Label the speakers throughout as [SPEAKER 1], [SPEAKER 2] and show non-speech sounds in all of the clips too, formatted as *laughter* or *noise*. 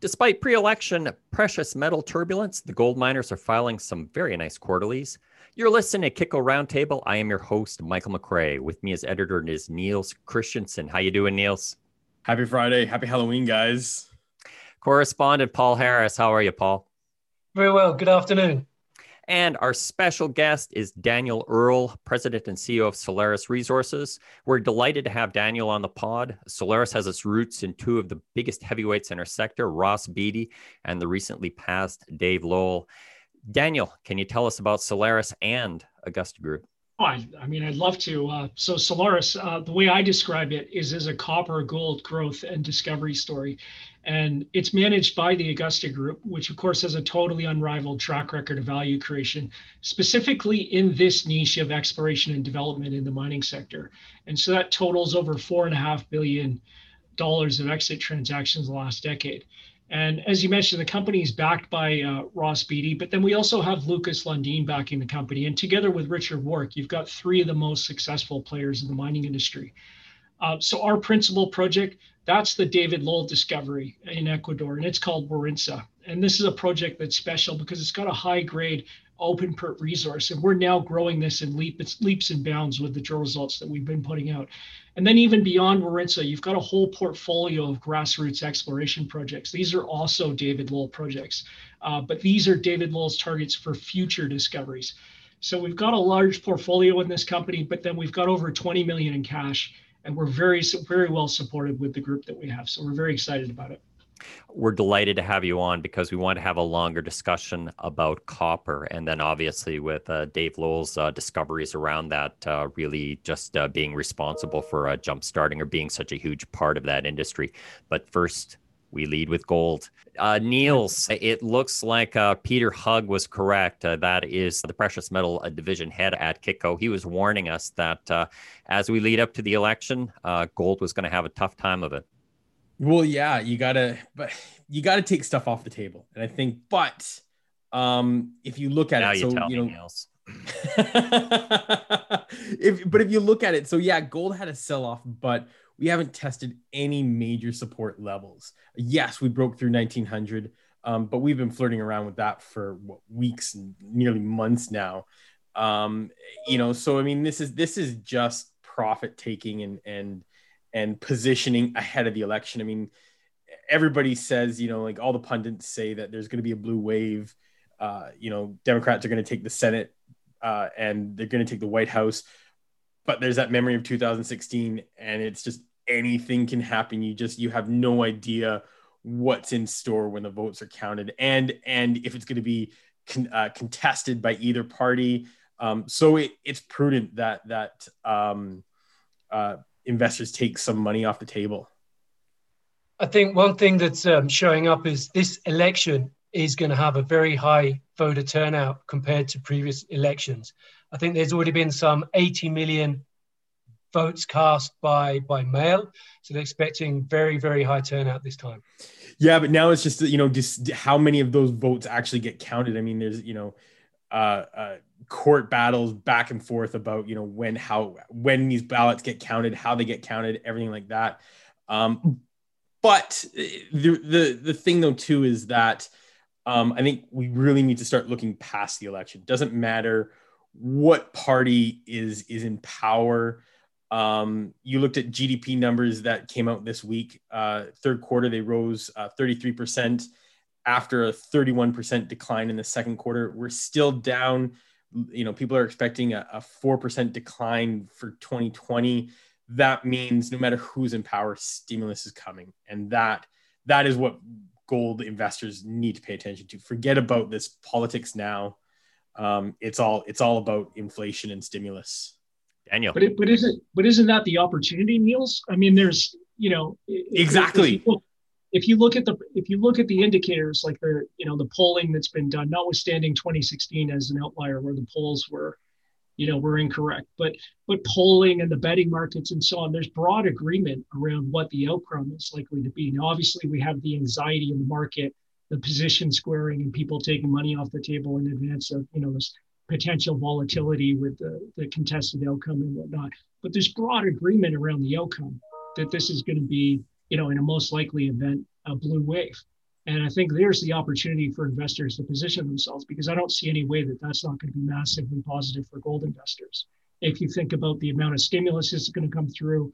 [SPEAKER 1] Despite pre election precious metal turbulence, the gold miners are filing some very nice quarterlies. You're listening to Kitco Roundtable. I am your host, Michael McRae. With me as editor is Niels Christensen. How you doing, Niels?
[SPEAKER 2] Happy Friday. Happy Halloween, guys.
[SPEAKER 1] Correspondent Paul Harris. How are you, Paul?
[SPEAKER 3] Very well. Good afternoon.
[SPEAKER 1] And our special guest is Daniel Earle, President and CEO of Solaris Resources. We're delighted to have Daniel on the pod. Solaris has its roots in two of the biggest heavyweights in our sector, Ross Beatty and the recently passed Dave Lowell. Daniel, can you tell us about Solaris and Augusta Group?
[SPEAKER 3] Oh, I, I, mean, I'd love to. Uh, so Solaris, uh, the way I describe it is as a copper gold growth and discovery story. And it's managed by the Augusta Group, which of course has a totally unrivaled track record of value creation, specifically in this niche of exploration and development in the mining sector. And so that totals over four and a half billion dollars of exit transactions the last decade. And as you mentioned, the company is backed by uh, Ross Beatty, but then we also have Lucas Lundin backing the company. And together with Richard Warke, you've got three of the most successful players in the mining industry. Uh, so our principal project, that's the David Lowell discovery in Ecuador, and it's called Warintza. And this is a project that's special because it's got a high grade open pit resource, and we're now growing this in leaps, leaps and bounds with the drill results that we've been putting out. And then even beyond Warintza, you've got a whole portfolio of grassroots exploration projects. These are also David Lowell projects, uh, but these are David Lowell's targets for future discoveries. So we've got a large portfolio in this company, but then we've got over 20 million in cash and we're very very well supported with the group that we have. So we're very excited about it.
[SPEAKER 1] We're delighted to have you on because we want to have a longer discussion about copper, and then obviously with uh, Dave Lowell's uh, discoveries around that, uh, really just uh, being responsible for uh, jump starting or being such a huge part of that industry. But first, we lead with gold. Uh, Niels, it looks like uh, Peter Hug was correct. Uh, that is the precious metal uh, division head at Kitco. He was warning us that uh, as we lead up to the election, uh, gold was going to have a tough time of it.
[SPEAKER 2] Well, yeah, you gotta, but you gotta take stuff off the table, and I think, but um, if you look at
[SPEAKER 1] now
[SPEAKER 2] it,
[SPEAKER 1] you
[SPEAKER 2] so
[SPEAKER 1] tell
[SPEAKER 2] you know,
[SPEAKER 1] me, Niels. *laughs*
[SPEAKER 2] if but if you look at it, so yeah, gold had a sell off, but we haven't tested any major support levels. Yes, we broke through 1900, um, but we've been flirting around with that for what, weeks and nearly months now. Um, you know, so I mean, this is this is just profit taking and and and positioning ahead of the election. I mean, everybody says, you know, like all the pundits say that there's going to be a blue wave. Uh, you know, Democrats are going to take the Senate uh, and they're going to take the White House. But there's that memory of 2016, and it's just anything can happen. You just you have no idea what's in store when the votes are counted, and and if it's going to be con, uh, contested by either party. Um, so it, it's prudent that that um, uh, investors take some money off the table.
[SPEAKER 3] I think one thing that's um, showing up is this election is going to have a very high voter turnout compared to previous elections. I think there's already been some 80 million votes cast by by mail. So they're expecting very very high turnout this time.
[SPEAKER 2] Yeah, but now it's just you know just how many of those votes actually get counted. I mean, there's you know uh, uh, court battles back and forth about you know when how when these ballots get counted, how they get counted, everything like that. Um, but the the the thing though too is that um, I think we really need to start looking past the election. Doesn't matter what party is is in power. Um, you looked at GDP numbers that came out this week. Uh, third quarter, they rose uh, 33% after a 31% decline in the second quarter. We're still down. You know, people are expecting a, a 4% decline for 2020. That means no matter who's in power, stimulus is coming. And that that is what gold investors need to pay attention to. Forget about this politics now. Um, it's all it's all about inflation and stimulus.
[SPEAKER 1] Daniel.
[SPEAKER 3] But it, but isn't but isn't that the opportunity, Niels? I mean, there's you know
[SPEAKER 2] exactly.
[SPEAKER 3] If you, look, if you look at the if you look at the indicators like the you know the polling that's been done, notwithstanding 2016 as an outlier where the polls were, you know, were incorrect, but but polling and the betting markets and so on, there's broad agreement around what the outcome is likely to be. Now, obviously, we have the anxiety in the market, the position squaring, and people taking money off the table in advance of you know this potential volatility with the, the contested outcome and whatnot. But there's broad agreement around the outcome that this is going to be, you know, in a most likely event, a blue wave. And I think there's the opportunity for investors to position themselves because I don't see any way that that's not going to be massively positive for gold investors. If you think about the amount of stimulus that's going to come through,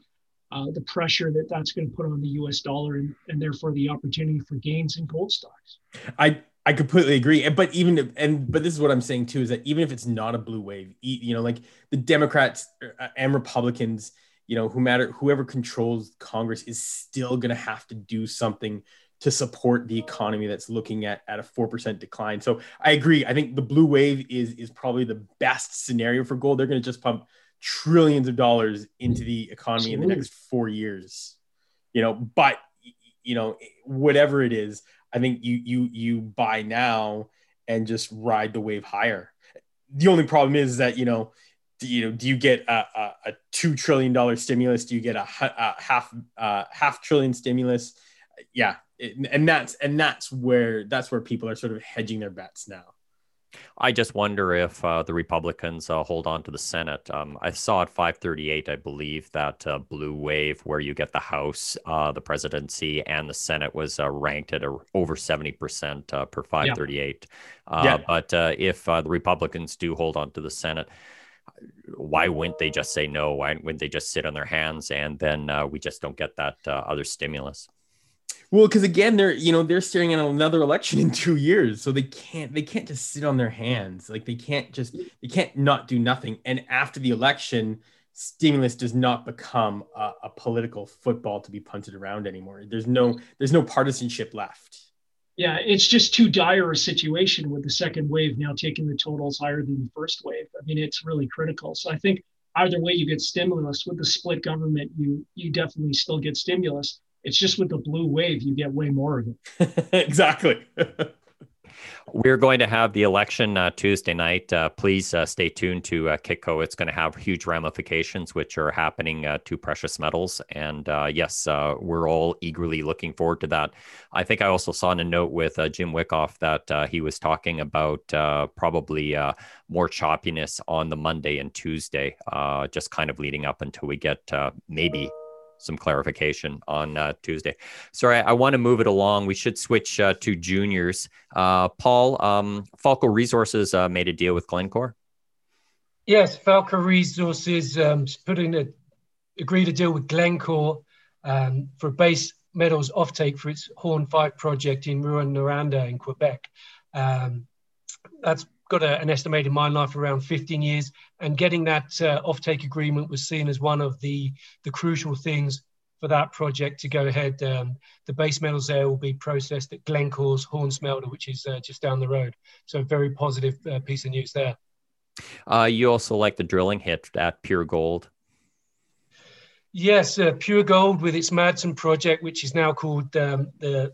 [SPEAKER 3] uh, the pressure that that's going to put on the US dollar and, and therefore the opportunity for gains in gold stocks.
[SPEAKER 2] I, I completely agree. But even if, and but this is what I'm saying too is that even if it's not a blue wave, you know, like the Democrats uh, and Republicans, you know, who matter whoever controls Congress is still going to have to do something to support the economy that's looking at at a 4% decline. So I agree. I think the blue wave is is probably the best scenario for gold. They're going to just pump trillions of dollars into the economy Absolutely. in the next 4 years. You know, but you know, whatever it is, I think you you you buy now and just ride the wave higher. The only problem is that, you know, do you know do you get a, a, a two trillion dollar stimulus do you get a, a half half trillion stimulus yeah it, and that's and that's where that's where people are sort of hedging their bets now.
[SPEAKER 1] I just wonder if uh, the Republicans uh, hold on to the Senate. Um, I saw at 538, I believe, that uh, blue wave where you get the House, uh, the presidency, and the Senate was uh, ranked at a, over 70% uh, per 538. Yeah. yeah. But if the Republicans do hold on to the Senate, why wouldn't they just say no? Why wouldn't they just sit on their hands and then we just don't get that other stimulus?
[SPEAKER 2] Well, because again, they're you know they're staring at another election in two years, so they can't they can't just sit on their hands. Like they can't just they can't not do nothing. And after the election, stimulus does not become a, a political football to be punted around anymore. There's no there's no partisanship left.
[SPEAKER 3] Yeah, it's just too dire a situation with the second wave now taking the totals higher than the first wave. I mean, it's really critical. So I think either way you get stimulus with the split government, you you definitely still get stimulus it's just with the blue wave, you get way more of
[SPEAKER 2] it. *laughs* exactly. *laughs*
[SPEAKER 1] We're going to have the election uh, Tuesday night. Uh, please uh, stay tuned to uh, Kitco. It's going to have huge ramifications, which are happening uh, to precious metals. And uh, yes, uh, we're all eagerly looking forward to that. I think I also saw in a note with Jim Wyckoff that he was talking about probably more choppiness on the Monday and Tuesday, just kind of leading up until we get maybe some clarification on uh, Tuesday. Sorry, I, I want to move it along. We should switch uh, to juniors. Uh, Paul, um, Falco Resources uh, made a deal with Glencore.
[SPEAKER 4] Yes, Falco Resources um, put in a agreed a deal with Glencore um, for base metals offtake for its Horne 5 project in Rouyn-Noranda in Quebec. Um, that's got a, an estimated mine life around 15 years, and getting that uh, offtake agreement was seen as one of the, the crucial things for that project to go ahead. Um, the base metals there will be processed at Glencore's Horne Smelter, which is uh, just down the road. So, a very positive uh, piece of news there.
[SPEAKER 1] Uh, you also like the drilling hit at Pure Gold.
[SPEAKER 4] Yes, uh, Pure Gold with its Madsen project, which is now called um, the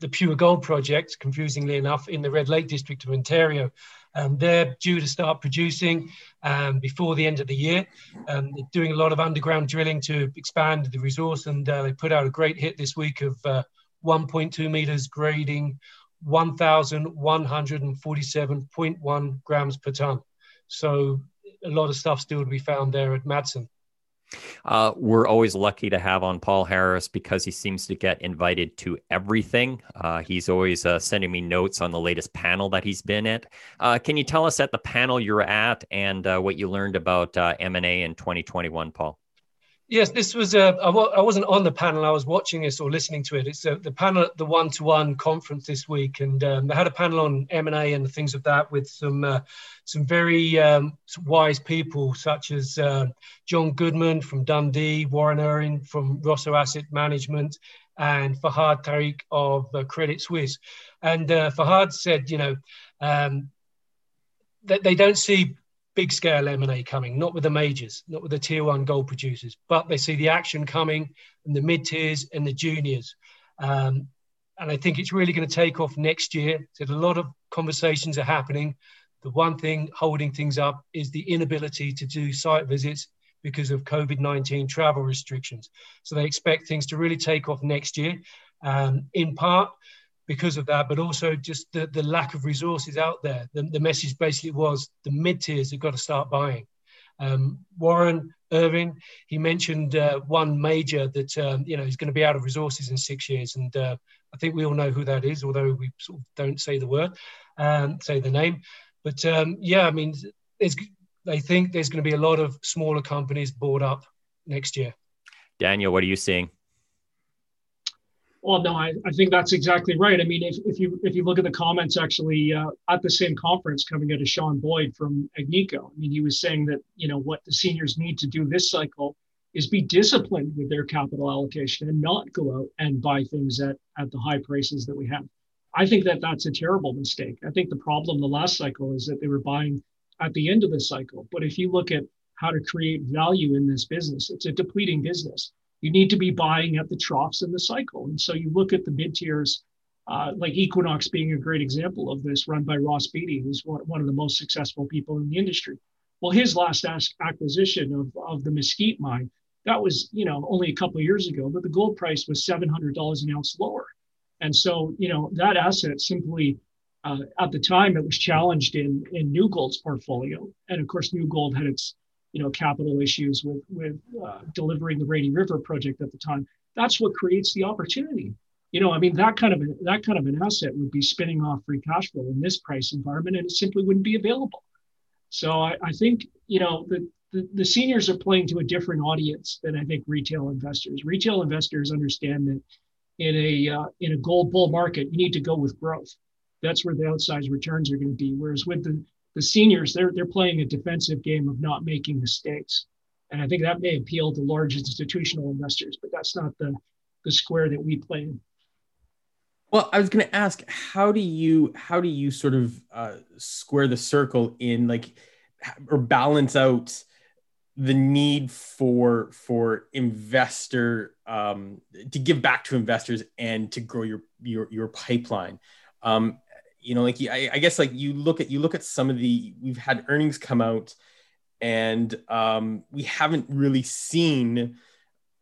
[SPEAKER 4] the Pure Gold project, confusingly enough, in the Red Lake district of Ontario. Um, they're due to start producing um, before the end of the year. Um, they're doing a lot of underground drilling to expand the resource, and uh, they put out a great hit this week of uh, 1.2 meters grading 1,147.1 grams per ton. So a lot of stuff still to be found there at Madsen.
[SPEAKER 1] Uh, we're always lucky to have on Paul Harris because he seems to get invited to everything. Uh, he's always uh, sending me notes on the latest panel that he's been at. Uh, can you tell us at the panel you're at and uh, what you learned about uh, M&A in 2021, Paul?
[SPEAKER 4] Yes, this was a. I w- I wasn't on the panel. I was watching this or listening to it. It's a, the panel at the one-to-one conference this week, and um, they had a panel on M and A and things of that with some uh, some very um, wise people such as uh, John Goodman from Dundee, Warren Irwin from Rosseau Asset Management, and Fahad Tariq of uh, Credit Suisse. And uh, Fahad said, you know, um, that they don't see big scale M&A coming, not with the majors, not with the tier one gold producers, but they see the action coming in the mid tiers and the juniors. Um, and I think it's really going to take off next year. So a lot of conversations are happening. The one thing holding things up is the inability to do site visits because of COVID 19 travel restrictions. So they expect things to really take off next year, um, in part because of that, but also just the, the lack of resources out there. The, the message basically was the mid tiers have got to start buying. Um, Warren Irwin. He mentioned uh, one major that um, you know is going to be out of resources in six years, and uh, I think we all know who that is, although we sort of don't say the word, um, say the name. But um, yeah, I mean, they think there's going to be a lot of smaller companies bought up next year.
[SPEAKER 1] Daniel, what are you seeing?
[SPEAKER 3] Well, no, I, I think that's exactly right. I mean, if, if you if you look at the comments actually uh, at the same conference coming out of Sean Boyd from Agnico, I mean, he was saying that you know what the seniors need to do this cycle is be disciplined with their capital allocation and not go out and buy things at at the high prices that we have. I think that that's a terrible mistake. I think the problem the last cycle is that they were buying at the end of the cycle. But if you look at how to create value in this business, it's a depleting business you need to be buying at the troughs in the cycle. And so you look at the mid tiers, uh, like Equinox being a great example of this, run by Ross Beatty, who's one, of the most successful people in the industry. Well, his last acquisition of, of the Mesquite mine, that was, you know, only a couple years ago, but the gold price was $700 an ounce lower. And so, you know, that asset simply, uh, at the time, it was challenged in, in New Gold's portfolio. And of course, New Gold had its you know capital issues with with uh, delivering the Rainy River project at the time. That's what creates the opportunity. You know, I mean that kind of a, that kind of an asset would be spinning off free cash flow in this price environment, and it simply wouldn't be available. So I, I think you know the, the the seniors are playing to a different audience than I think retail investors. Retail investors understand that in a uh, in a gold bull market, you need to go with growth. That's where the outsized returns are going to be. Whereas with the the seniors they're they're playing a defensive game of not making mistakes. And i think that may appeal to large institutional investors but that's not the the square that we play in.
[SPEAKER 2] Well i was going to ask how do you how do you sort of uh, square the circle in like or balance out the need for for investor um, to give back to investors and to grow your your your pipeline? Um, you know, like I, I guess like you look at you look at some of the we've had earnings come out, and um, we haven't really seen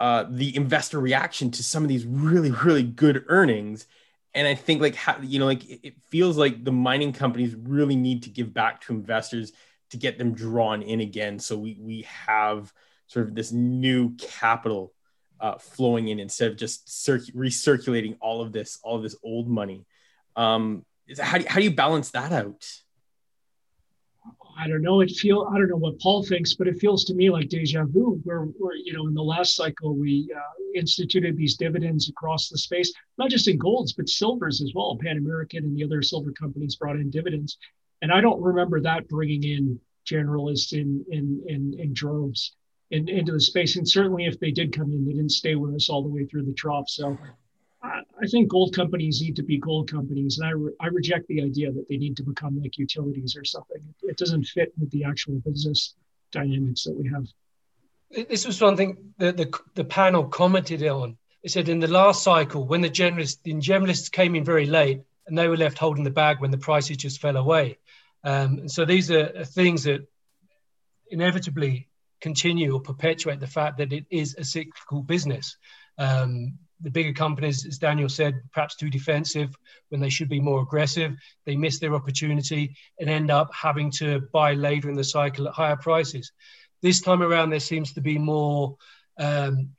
[SPEAKER 2] uh, the investor reaction to some of these really really good earnings. And I think like how, you know like it feels like the mining companies really need to give back to investors to get them drawn in again. So we we have sort of this new capital uh, flowing in instead of just circ- recirculating all of this all of this old money. Um, how do you, how do you balance that out?
[SPEAKER 3] I don't know. It feel I don't know what Paul thinks, but it feels to me like deja vu. Where, where you know, in the last cycle, we uh, instituted these dividends across the space, not just in golds but silvers as well. Pan American and the other silver companies brought in dividends, and I don't remember that bringing in generalists in in in, in droves in, into the space. And certainly, if they did come in, they didn't stay with us all the way through the trough. So I think gold companies need to be gold companies, and I, re- I reject the idea that they need to become like utilities or something. It, doesn't fit with the actual business dynamics that we have.
[SPEAKER 4] This was one thing that the, the panel commented on. It said in the last cycle, when the generalists, the generalists came in very late and they were left holding the bag when the prices just fell away. Um, and so these are things that inevitably continue or perpetuate the fact that it is a cyclical business. Um, the bigger companies, as Daniel said, perhaps too defensive when they should be more aggressive. They miss their opportunity and end up having to buy later in the cycle at higher prices. This time around, there seems to be more um,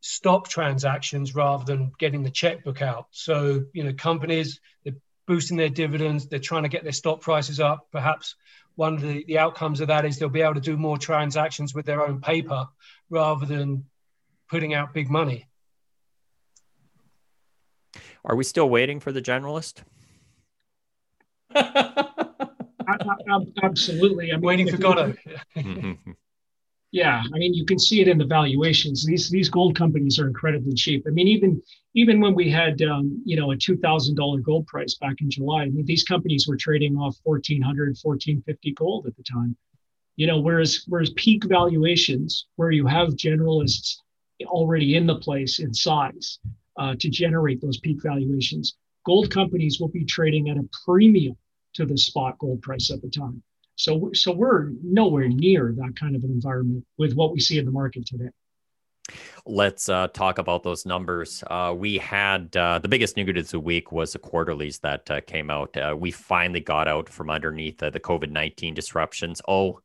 [SPEAKER 4] stop transactions rather than getting the checkbook out. So, you know, companies, they're boosting their dividends, they're trying to get their stock prices up. Perhaps one of the, the outcomes of that is they'll be able to do more transactions with their own paper rather than putting out big money.
[SPEAKER 1] Are we still waiting for the generalist? *laughs*
[SPEAKER 3] Absolutely.
[SPEAKER 4] I'm waiting for Godot. *laughs*
[SPEAKER 3] yeah, I mean, you can see it in the valuations. These these gold companies are incredibly cheap. I mean, even even when we had um, you know a two thousand dollar gold price back in July, I mean, these companies were trading off 1400 1450 gold at the time. You know, whereas whereas peak valuations, where you have generalists already in the place in size, uh, to generate those peak valuations. Gold companies will be trading at a premium to the spot gold price at the time. So, so we're nowhere near that kind of an environment with what we see in the market today.
[SPEAKER 1] Let's uh, talk about those numbers. Uh, we had uh, the biggest news of the week was the quarterlies that uh, came out. Uh, we finally got out from underneath the COVID 19 disruptions. Oh,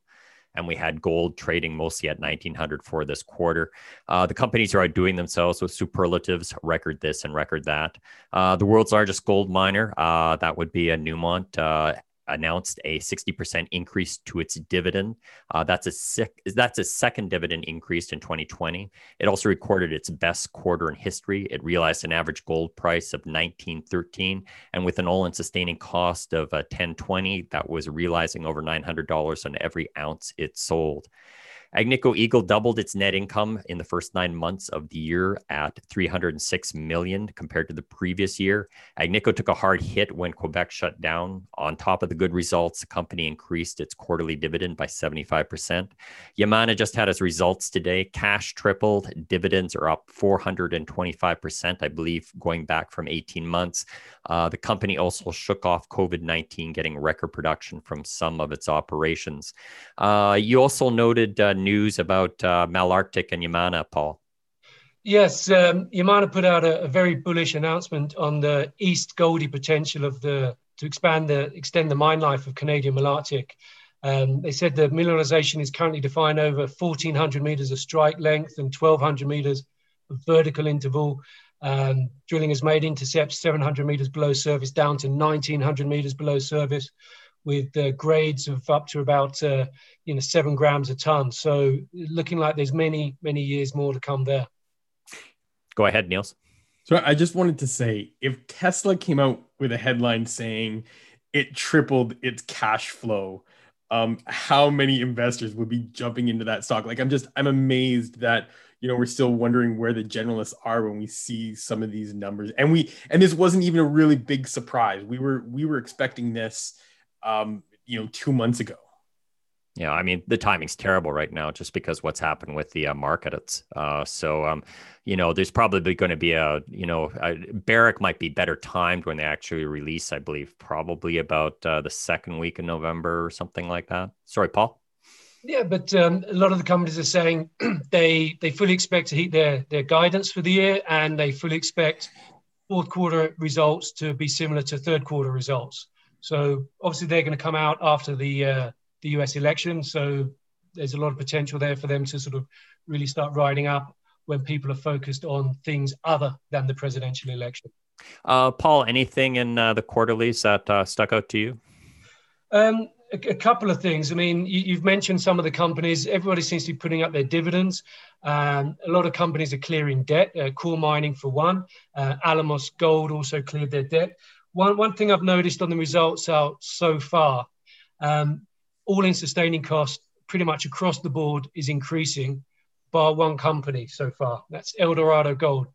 [SPEAKER 1] and we had gold trading mostly at 1900 for this quarter. Uh, the companies are outdoing themselves with superlatives, record this and record that. Uh, the world's largest gold miner, uh, that would be a Newmont, uh, announced a 60% increase to its dividend. Uh, that's a sick, that's a second dividend increase in 2020. It also recorded its best quarter in history. It realized an average gold price of 1913, and with an all-in sustaining cost of uh, 1020, that was realizing over $900 on every ounce it sold. Agnico Eagle doubled its net income in the first nine months of the year at 306 million compared to the previous year. Agnico took a hard hit when Quebec shut down. On top of the good results, the company increased its quarterly dividend by 75%. Yamana just had its results today. Cash tripled, dividends are up 425%, I believe, going back from 18 months. Uh, the company also shook off COVID 19, getting record production from some of its operations. Uh, you also noted uh, news about uh, Malartic and Yamana, Paul.
[SPEAKER 4] Yes, um, Yamana put out a, a, very bullish announcement on the East Gouldie potential of the to expand the extend the mine life of Canadian Malartic. Um, they said the mineralization is currently defined over 1,400 meters of strike length and 1,200 meters of vertical interval. Um, drilling has made intercepts 700 meters below surface down to 1900 meters below surface with uh, grades of up to about uh, you know seven grams a ton. So looking like there's many many years more to come there.
[SPEAKER 1] Go ahead, Niels.
[SPEAKER 2] So I just wanted to say, if Tesla came out with a headline saying it tripled its cash flow, um, how many investors would be jumping into that stock? Like I'm just I'm amazed that you know we're still wondering where the generalists are when we see some of these numbers and we and this wasn't even a really big surprise we were we were expecting this um you know two months ago
[SPEAKER 1] yeah, I mean the timing's terrible right now, just because what's happened with the uh, markets. Uh, so, um, you know, there's probably going to be a, you know, a, Barrick might be better timed when they actually release. I believe probably about uh, the second week in November or something like that. Sorry, Paul.
[SPEAKER 4] Yeah, but um, a lot of the companies are saying *clears throat* they they fully expect to hit their their guidance for the year, and they fully expect fourth quarter results to be similar to third quarter results. So obviously they're going to come out after the uh, the US election, so there's a lot of potential there for them to sort of really start riding up when people are focused on things other than the presidential election.
[SPEAKER 1] Uh, Paul, anything in uh, the quarterlies that uh, stuck out to you?
[SPEAKER 4] Um, a, a, couple of things. I mean, you, have mentioned some of the companies. Everybody seems to be putting up their dividends. Um, a lot of companies are clearing debt. Uh, Coeur Mining, for one. Uh, Alamos Gold also cleared their debt. One one thing I've noticed on the results out so far, um, all-in sustaining cost pretty much across the board is increasing, bar one company so far. That's Eldorado Gold.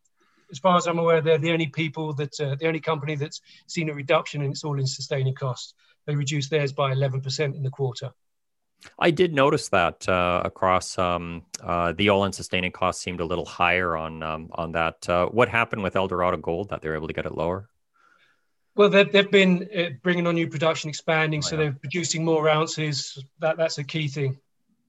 [SPEAKER 4] As far as I'm aware, they're the only people that uh, the only company that's seen a reduction in its all-in sustaining cost. They reduced theirs by 11% in the quarter.
[SPEAKER 1] I did notice that uh, across um, uh, the all-in sustaining cost seemed a little higher on um, on that. Uh, what happened with Eldorado Gold that they're able to get it lower?
[SPEAKER 4] Well, they've, they've been uh, bringing on new production, expanding, oh, so yeah. they're producing more ounces. That that's a key thing.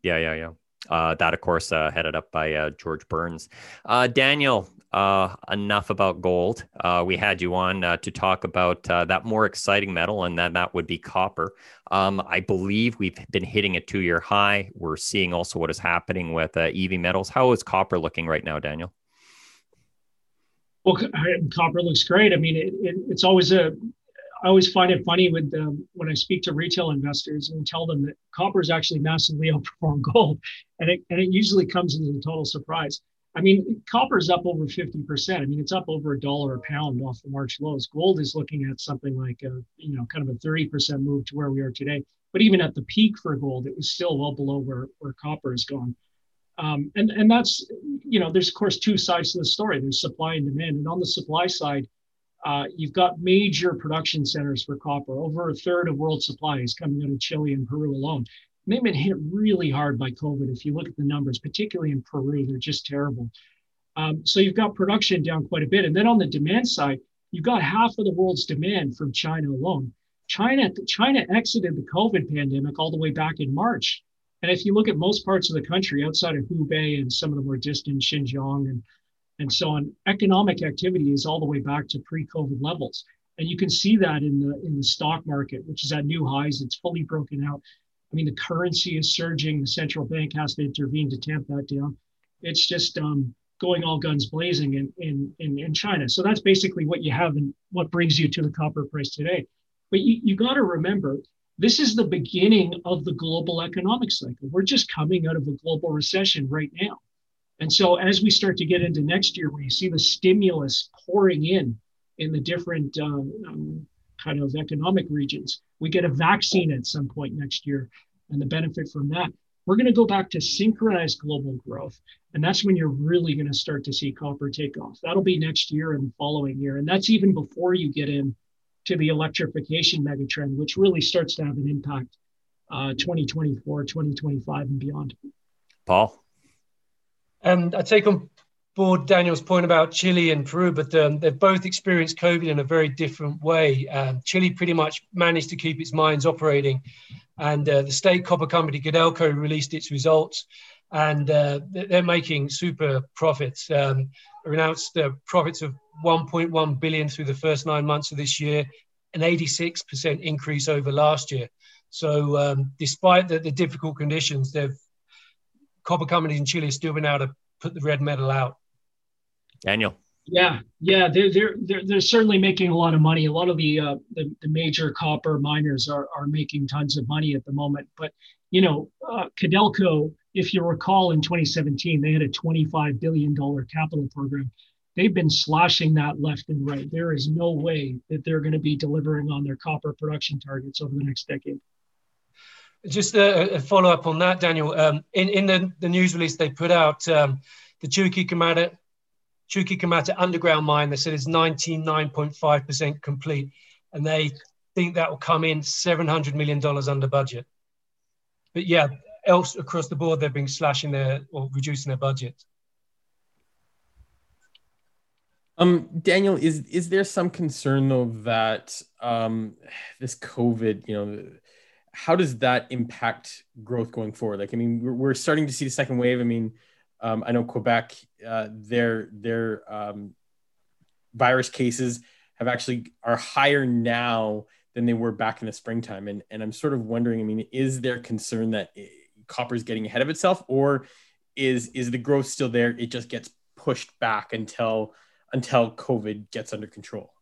[SPEAKER 1] Yeah, yeah, yeah. Uh, that, of course, uh, headed up by uh, George Burns. Uh, Daniel, uh, enough about gold. Uh, we had you on to talk about that more exciting metal, and then that would be copper. Um, I believe we've been hitting a two year high. We're seeing also what is happening with EV metals. How is copper looking right now, Daniel?
[SPEAKER 3] Well, copper looks great. I mean, it, it, it's always a I always find it funny with um, when I speak to retail investors and tell them that copper is actually massively *laughs* outperformed gold, and it and it usually comes as a total surprise. I mean, copper is up over 50%. I mean, it's up over a dollar a pound off the March lows. Gold is looking at something like a, you know, kind of a 30% move to where we are today. But even at the peak for gold, it was still well below where, where copper has gone. Um, and, and that's, you know, there's of course two sides to the story. There's supply and demand. And on the supply side, uh, you've got major production centers for copper. Over a third of world supply is coming out of Chile and Peru alone. And they've been hit really hard by COVID. If you look at the numbers, particularly in Peru, they're just terrible. Um, so you've got production down quite a bit. And then on the demand side, you've got half of the world's demand from China alone. China, China exited the COVID pandemic all the way back in March. And if you look at most parts of the country outside of Hubei and some of the more distant Xinjiang and and so on. Economic activity is all the way back to pre-COVID levels, and you can see that in the in the stock market, which is at new highs. It's fully broken out. I mean, the currency is surging. The central bank has to intervene to tamp that down. It's just um, going all guns blazing in, in, in, in, China. So that's basically what you have and what brings you to the copper price today. But you, you got to remember, this is the beginning of the global economic cycle. We're just coming out of a global recession right now. And so as we start to get into next year, where you see the stimulus pouring in in the different uh, um, kind of economic regions, we get a vaccine at some point next year and the benefit from that. We're going to go back to synchronized global growth. And that's when you're really going to start to see copper take off. That'll be next year and the following year. And that's even before you get in to the electrification megatrend, which really starts to have an impact uh, 2024, 2025, and beyond.
[SPEAKER 1] Paul?
[SPEAKER 4] And I take on board Daniel's point about Chile and Peru, but um, they've both experienced COVID in a very different way. Um, Chile pretty much managed to keep its mines operating, and uh, the state copper company Codelco released its results, and uh, they're making super profits. Um, announced uh, profits of 1.1 billion through the first nine months of this year, an 86% increase over last year. So, um, despite the, the difficult conditions, they've copper companies in Chile have still been able to put the red metal out.
[SPEAKER 1] Daniel.
[SPEAKER 3] Yeah, yeah, they're they're they're, they're certainly making a lot of money. A lot of the uh, the, the major copper miners are are making tons of money at the moment. But you know, uh, Codelco, if you recall, in 2017, they had a 25 billion dollar capital program. They've been slashing that left and right. There is no way that they're going to be delivering on their copper production targets over the next decade.
[SPEAKER 4] Just a, a follow up on that, Daniel. Um, in in the, the news release they put out, um, the Chuquicamata, Chuquicamata underground mine, they said is 99.5% complete. And they think that will come in $700 million under budget. But yeah, else across the board, they've been slashing their or reducing their budget.
[SPEAKER 2] Um, Daniel, is is there some concern though that um, this COVID, you know, how does that impact growth going forward? Like, I mean, we're, we're starting to see the second wave. I mean, um, I know Quebec, uh, their their um, virus cases have actually are higher now than they were back in the springtime, and and I'm sort of wondering. I mean, is there concern that eh, copper is getting ahead of itself, or is is the growth still there? It just gets pushed back until until COVID gets under control.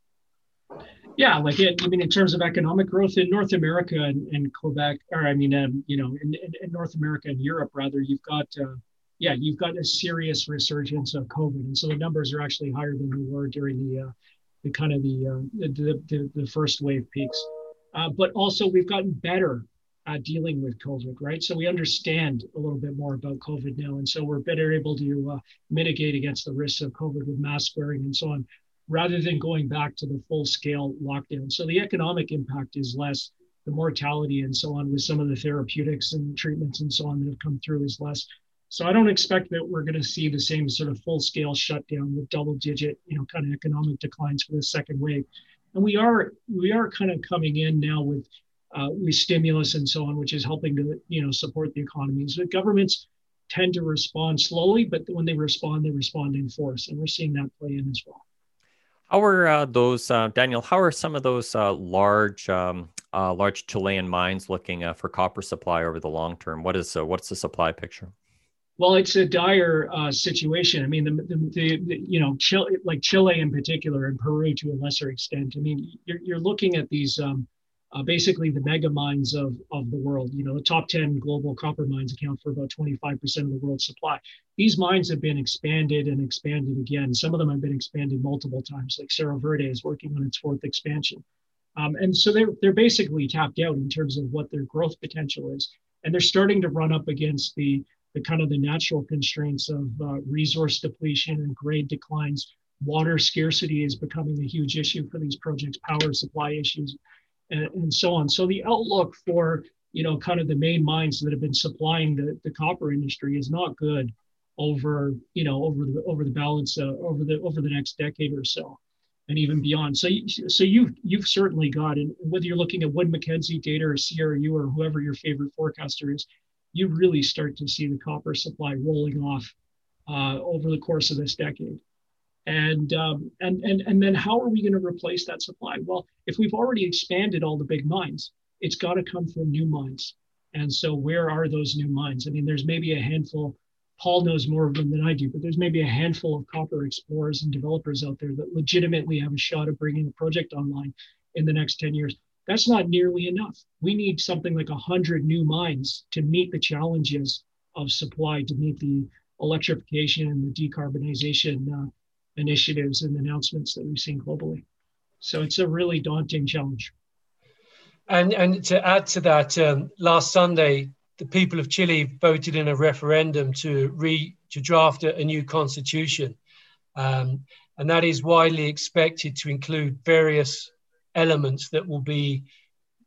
[SPEAKER 3] Yeah, like it, I mean, in terms of economic growth in North America and, and Quebec, or I mean, um, you know, in, in, North America and Europe, rather, you've got, uh, yeah, you've got a serious resurgence of COVID, and so the numbers are actually higher than they were during the, uh, the kind of the, uh, the, the, the first wave peaks. Uh, but also, we've gotten better at dealing with COVID, right? So we understand a little bit more about COVID now, and so we're better able to uh, mitigate against the risks of COVID with mask wearing and so on rather than going back to the full scale lockdown. So the economic impact is less, the mortality and so on with some of the therapeutics and treatments and so on that have come through is less. So I don't expect that we're going to see the same sort of full scale shutdown with double digit, you know, kind of economic declines for the second wave. And we are we are kind of coming in now with uh, with stimulus and so on, which is helping to you know support the economies. But governments tend to respond slowly, but when they respond, they respond in force, and we're seeing that play in as well.
[SPEAKER 1] How are uh, those, uh, Daniel? How are some of those uh, large, um, uh, large Chilean mines looking uh, for copper supply over the long term? What is uh, what's the supply picture?
[SPEAKER 3] Well, it's a dire situation. I mean, the, the, the, the, you know, Chile, like Chile in particular, and Peru to a lesser extent. I mean, you're, you're looking at these um, uh, basically the mega mines of, of the world. You know, the top 10 global copper mines account for about 25% of the world's supply. These mines have been expanded and expanded again. Some of them have been expanded multiple times, like Cerro Verde is working on its fourth expansion. Um, and so they're, they're basically tapped out in terms of what their growth potential is. And they're starting to run up against the, the kind of the natural constraints of uh, resource depletion and grade declines. Water scarcity is becoming a huge issue for these projects, power supply issues and, and so on. So the outlook for you know kind of the main mines that have been supplying the, the copper industry is not good over you know over the over the balance uh, over the over the next decade or so and even beyond so so you've you've certainly got and whether you're looking at wood mackenzie data or cru or whoever your favorite forecaster is you really start to see the copper supply rolling off uh, over the course of this decade and, um, and, and, and then how are we going to replace that supply? Well, if we've already expanded all the big mines, it's got to come from new mines. And so, where are those new mines? I mean, there's maybe a handful. Paul knows more of them than I do, but there's maybe a handful of copper explorers and developers out there that legitimately have a shot of bringing a project online in the next 10 years. That's not nearly enough. We need something like 100 new mines to meet the challenges of supply, to meet the electrification and the decarbonization uh, initiatives and announcements that we've seen globally. So it's a really daunting challenge.
[SPEAKER 4] And and to add to that, um, last Sunday, the people of Chile voted in a referendum to re to draft a, a new constitution, um, and that is widely expected to include various elements that will be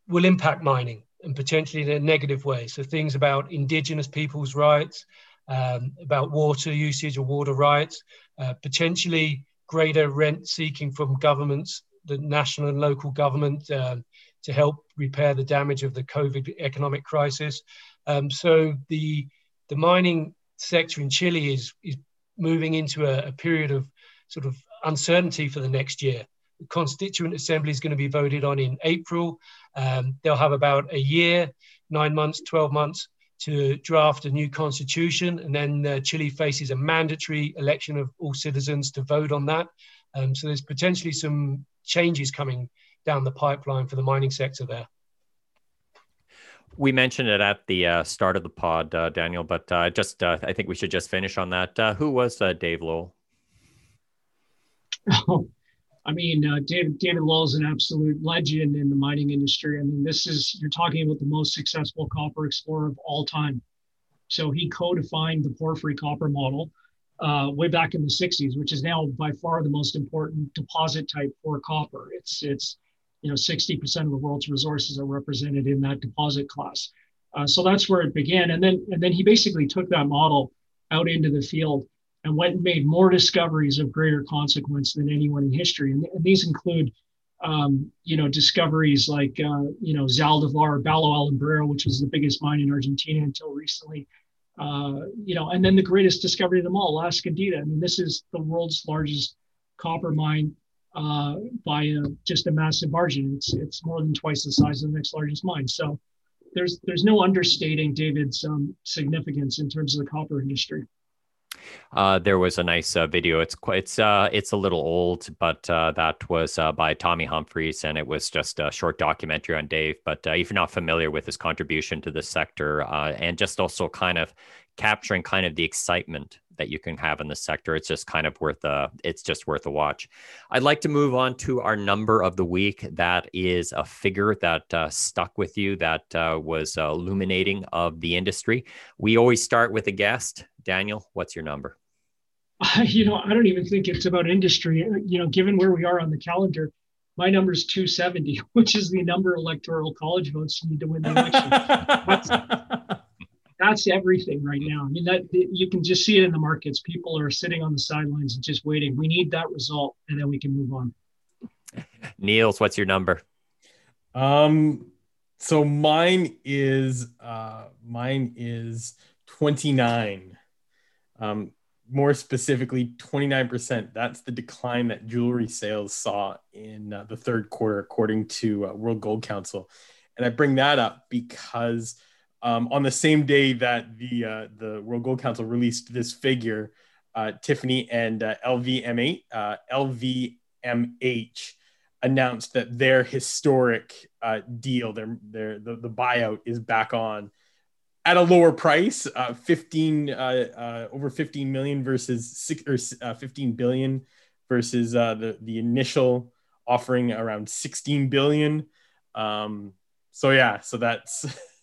[SPEAKER 4] will impact mining and potentially in a negative way. So things about indigenous people's rights, um, about water usage or water rights, uh, potentially greater rent seeking from governments, the national and local government, um, to help repair the damage of the COVID economic crisis. Um, so the the mining sector in Chile is is moving into a, a period of sort of uncertainty for the next year. The Constituent Assembly is going to be voted on in April. Um, they'll have about a year, nine months, 12 months to draft a new constitution. And then uh, Chile faces a mandatory election of all citizens to vote on that. Um, so there's potentially some changes coming down the pipeline for the mining sector there.
[SPEAKER 1] We mentioned it at the uh, start of the pod, uh, Daniel, but uh, just uh, I think we should just finish on that. Uh, who was uh, Dave Lowell? *laughs*
[SPEAKER 3] I mean, David David Lowell is an absolute legend in the mining industry. I mean, this is you're talking about the most successful copper explorer of all time. So he co-defined the porphyry copper model way back in the 60s, which is now by far the most important deposit type for copper. It's it's you know 60% of the world's resources are represented in that deposit class. Uh, so that's where it began, and then and then he basically took that model out into the field and went and made more discoveries of greater consequence than anyone in history. And, and these include, um, you know, discoveries like uh, you know Zaldivar, Bajo Alumbrera, which was the biggest mine in Argentina until recently. Uh, you know, and then the greatest discovery of them all, La Escondida. I mean, this is the world's largest copper mine uh, by a, just a massive margin. It's it's more than twice the size of the next largest mine. So there's there's no understating David's um, significance in terms of the copper industry.
[SPEAKER 1] Uh, there was a nice uh, video. It's quite, it's uh, it's a little old, but uh, that was uh, by Tommy Humphreys, and it was just a short documentary on Dave. But uh, if you're not familiar with his contribution to the sector, and just also kind of capturing kind of the excitement that you can have in the sector. It's just kind of worth a it's just worth a watch. I'd like to move on to our number of the week. That is a figure that uh, stuck with you that uh, was uh, illuminating of the industry. We always start with a guest. Daniel, what's your number? *laughs*
[SPEAKER 3] You know, I don't even think it's about industry. You know, given where we are on the calendar, my number is 270, *laughs* which is the number of electoral college votes you need to win the election. *laughs* that's everything right now. I mean, that you can just see it in the markets. People are sitting on the sidelines and just waiting. We need that result, and then we can move on. *laughs*
[SPEAKER 1] Niels, what's your number?
[SPEAKER 2] Um, so mine is uh, mine is twenty nine. Um, more specifically, twenty nine percent. That's the decline that jewelry sales saw in uh, the third quarter, according to uh, World Gold Council. And I bring that up because um, on the same day that the uh, the World Gold Council released this figure, uh, Tiffany and uh, LVMH uh, LVMH announced that their historic uh, deal, their their the, the buyout is back on at a lower price, uh, 15 over 15 million versus six or 15 billion versus the the initial offering around 16 billion. Um, so yeah, so that's *laughs*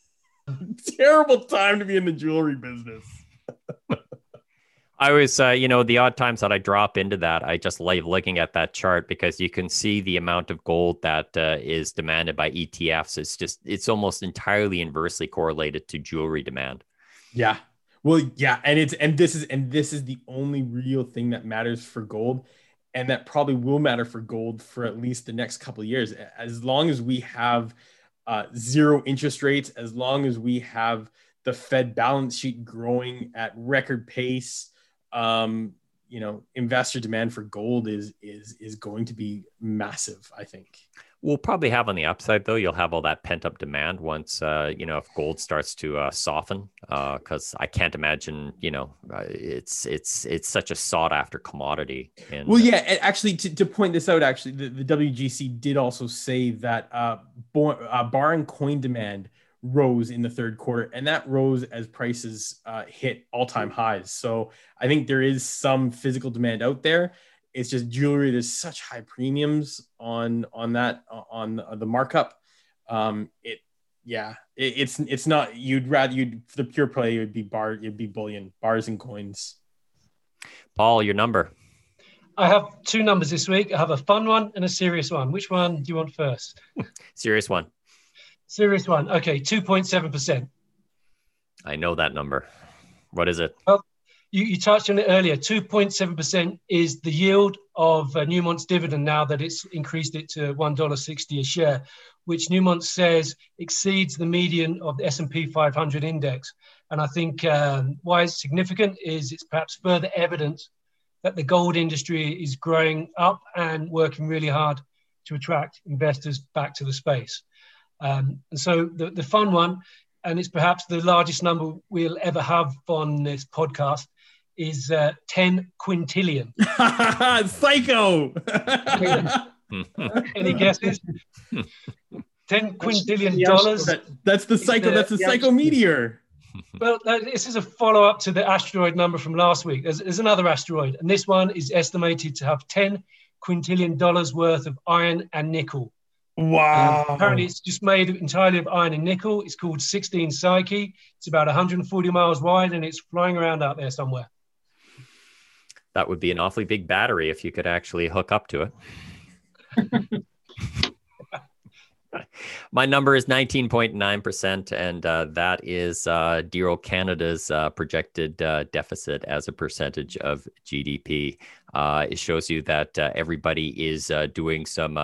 [SPEAKER 2] *laughs* terrible time to be in the jewelry business. *laughs*
[SPEAKER 1] I was, uh, you know, the odd times that I drop into that, I just like looking at that chart because you can see the amount of gold that uh, is demanded by ETFs. It's just, it's almost entirely inversely correlated to jewelry demand.
[SPEAKER 2] Yeah. Well, yeah, and it's and this is and this is the only real thing that matters for gold, and that probably will matter for gold for at least the next couple of years, as long as we have uh, zero interest rates as long as we have the Fed balance sheet growing at record pace. Um, you know, investor demand for gold is is is going to be massive. I think.
[SPEAKER 1] We'll probably have on the upside though. You'll have all that pent up demand once uh, you know if gold starts to uh, soften. Because uh, I can't imagine you know uh, it's it's it's such a sought after commodity.
[SPEAKER 2] And, well, yeah, actually, to, to point this out, actually, the, the WGC did also say that uh, bar, uh, barring coin demand rose in the third quarter, and that rose as prices uh, hit all time highs. So I think there is some physical demand out there it's just jewelry. There's such high premiums on on that on the markup. Um, it yeah, it, it's it's not. You'd rather you'd for the pure play. It would be bar. It'd be bullion, bars and coins.
[SPEAKER 1] Paul, your number.
[SPEAKER 4] I have two numbers this week. I have a fun one and a serious one. Which one do you want first? *laughs*
[SPEAKER 1] serious one.
[SPEAKER 4] Serious one. Okay, two point seven percent.
[SPEAKER 1] I know that number. What is it?
[SPEAKER 4] Well, you, you touched on it earlier. 2.7% is the yield of uh, Newmont's dividend now that it's increased it to $1.60 a share, which Newmont says exceeds the median of the S&P 500 index. And I think um, why it's significant is it's perhaps further evidence that the gold industry is growing up and working really hard to attract investors back to the space. Um, and so the, the fun one, and it's perhaps the largest number we'll ever have on this podcast, is uh, 10 quintillion. *laughs*
[SPEAKER 2] Psycho! *laughs*
[SPEAKER 4] Any guesses? *laughs* 10 quintillion dollars.
[SPEAKER 2] That, that's the psycho, that's the psycho meteor.
[SPEAKER 4] Well, this is a follow up to the asteroid number from last week. There's, there's another asteroid, and this one is estimated to have 10 quintillion dollars worth of iron and nickel.
[SPEAKER 2] Wow.
[SPEAKER 4] Um, apparently, it's just made entirely of iron and nickel. It's called 16 Psyche. It's about 140 miles wide and it's flying around out there somewhere
[SPEAKER 1] that would be an awfully big battery if you could actually hook up to it. My number is 19.9%, and uh, that is uh, Dear Canada's uh, projected uh, deficit as a percentage of GDP. Uh, it shows you that uh, everybody is doing some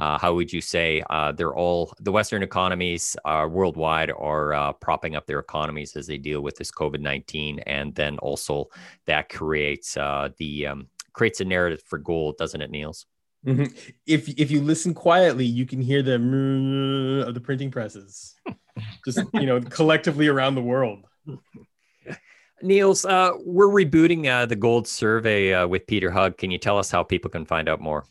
[SPEAKER 1] uh, how would you say uh, they're all the Western economies uh, worldwide are uh, propping up their economies as they deal with this COVID nineteen, and then also that creates uh, the um, creates a narrative for gold, doesn't it, Niels?
[SPEAKER 2] Mm-hmm. If if you listen quietly, you can hear the of the printing presses, *laughs* just you know, collectively around the world.
[SPEAKER 1] Niels, uh, we're rebooting the gold survey with Peter Hug. Can you tell us how people can find out more?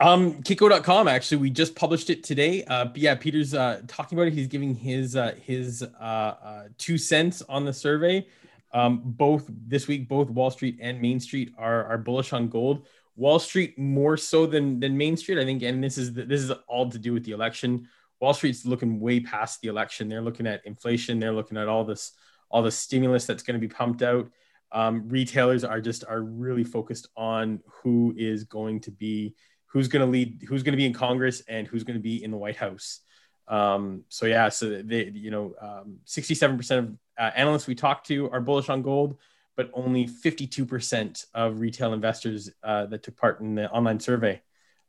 [SPEAKER 2] Um, Kitco.com actually, we just published it today. Uh, yeah, Peter's uh, talking about it. He's giving his uh, his uh, uh, two cents on the survey. Um, both this week, both Wall Street and Main Street are are bullish on gold. Wall Street more so than than Main Street, I think, and this is the, this is all to do with the election. Wall Street's looking way past the election. They're looking at inflation. They're looking at all this all the stimulus that's going to be pumped out. Um, retailers are just are really focused on who is going to be who's going to lead, who's going to be in Congress, and who's going to be in the White House. Um, so yeah, so they, you know, um, 67% of uh, analysts we talked to are bullish on gold, but only 52% of retail investors uh, that took part in the online survey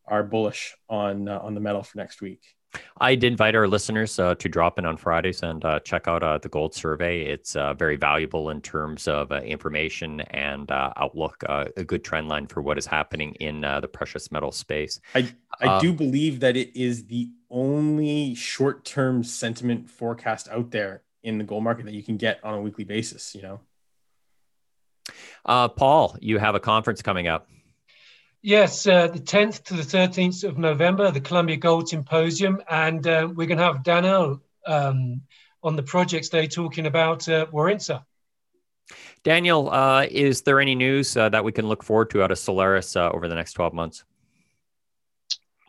[SPEAKER 2] are bullish on uh, on the metal for next week.
[SPEAKER 1] I'd invite our listeners uh, to drop in on Fridays and uh, check out uh, the Gold Survey. It's uh, very valuable in terms of uh, information and uh, outlook, a good trend line for what is happening in the precious metal space.
[SPEAKER 2] I, I do believe that it is the only short term sentiment forecast out there in the gold market that you can get on a weekly basis, you know?
[SPEAKER 1] Paul, you have a conference coming up.
[SPEAKER 4] Yes, uh, the 10th to the 13th of November, the Colombia Gold Symposium, and uh, we're going to have Daniel um, on the projects day talking about uh, Warintza.
[SPEAKER 1] Daniel, uh, is there any news uh, that we can look forward to out of Solaris uh, over the next 12 months?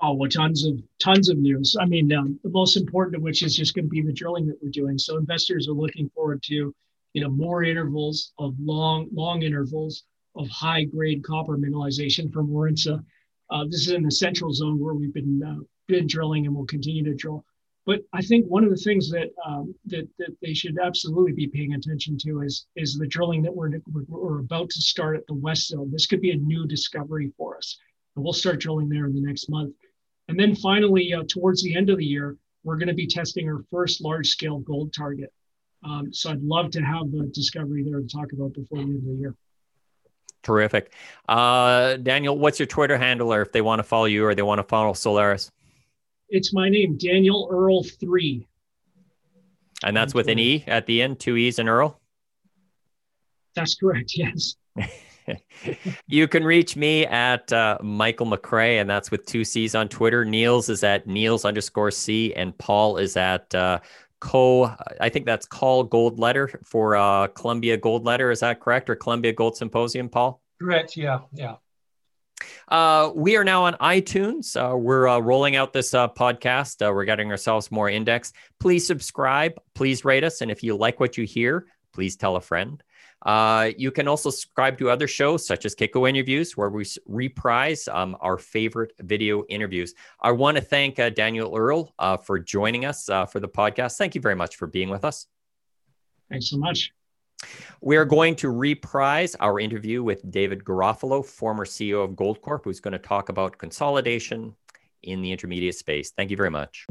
[SPEAKER 3] Oh, well, tons of tons of news. I mean, um, the most important of which is just going to be the drilling that we're doing. So investors are looking forward to, you know, more intervals of long long intervals of high grade copper mineralization from Warintza. Uh, this is in the central zone where we've been uh, been drilling and will continue to drill. But I think one of the things that um, that that they should absolutely be paying attention to is is the drilling that we're we're about to start at the west zone. This could be a new discovery for us, and we'll start drilling there in the next month. And then finally, uh, towards the end of the year, we're going to be testing our first large scale gold target. Um, so I'd love to have the discovery there to talk about before the end of the year.
[SPEAKER 1] Terrific. Uh, Daniel, what's your Twitter handle or if they want to follow you or they want to follow Solaris?
[SPEAKER 3] It's my name, Daniel Earle three.
[SPEAKER 1] And that's with an E at the end, two E's and Earle.
[SPEAKER 3] That's correct. Yes. *laughs*
[SPEAKER 1] you can reach me at uh, Michael McCrae, and that's with two C's on Twitter. Niels is at Niels underscore C, and Paul is at uh, Co. I think that's Call Gold Letter for uh, Colombia Gold Letter. Is that correct? Or Colombia Gold Symposium, Paul?
[SPEAKER 4] Correct. Yeah. Yeah.
[SPEAKER 1] Uh, we are now on iTunes. Uh, we're uh, rolling out this uh, podcast. Uh, we're getting ourselves more indexed. Please subscribe. Please rate us. And if you like what you hear, please tell a friend. Uh, you can also subscribe to other shows such as Kitco Interviews, where we reprise um, our favorite video interviews. I want to thank uh, Daniel Earle uh, for joining us uh, for the podcast. Thank you very much for being with us.
[SPEAKER 3] Thanks so much.
[SPEAKER 1] We are going to reprise our interview with David Garofalo, former CEO of Goldcorp, who's going to talk about consolidation in the intermediate space. Thank you very much.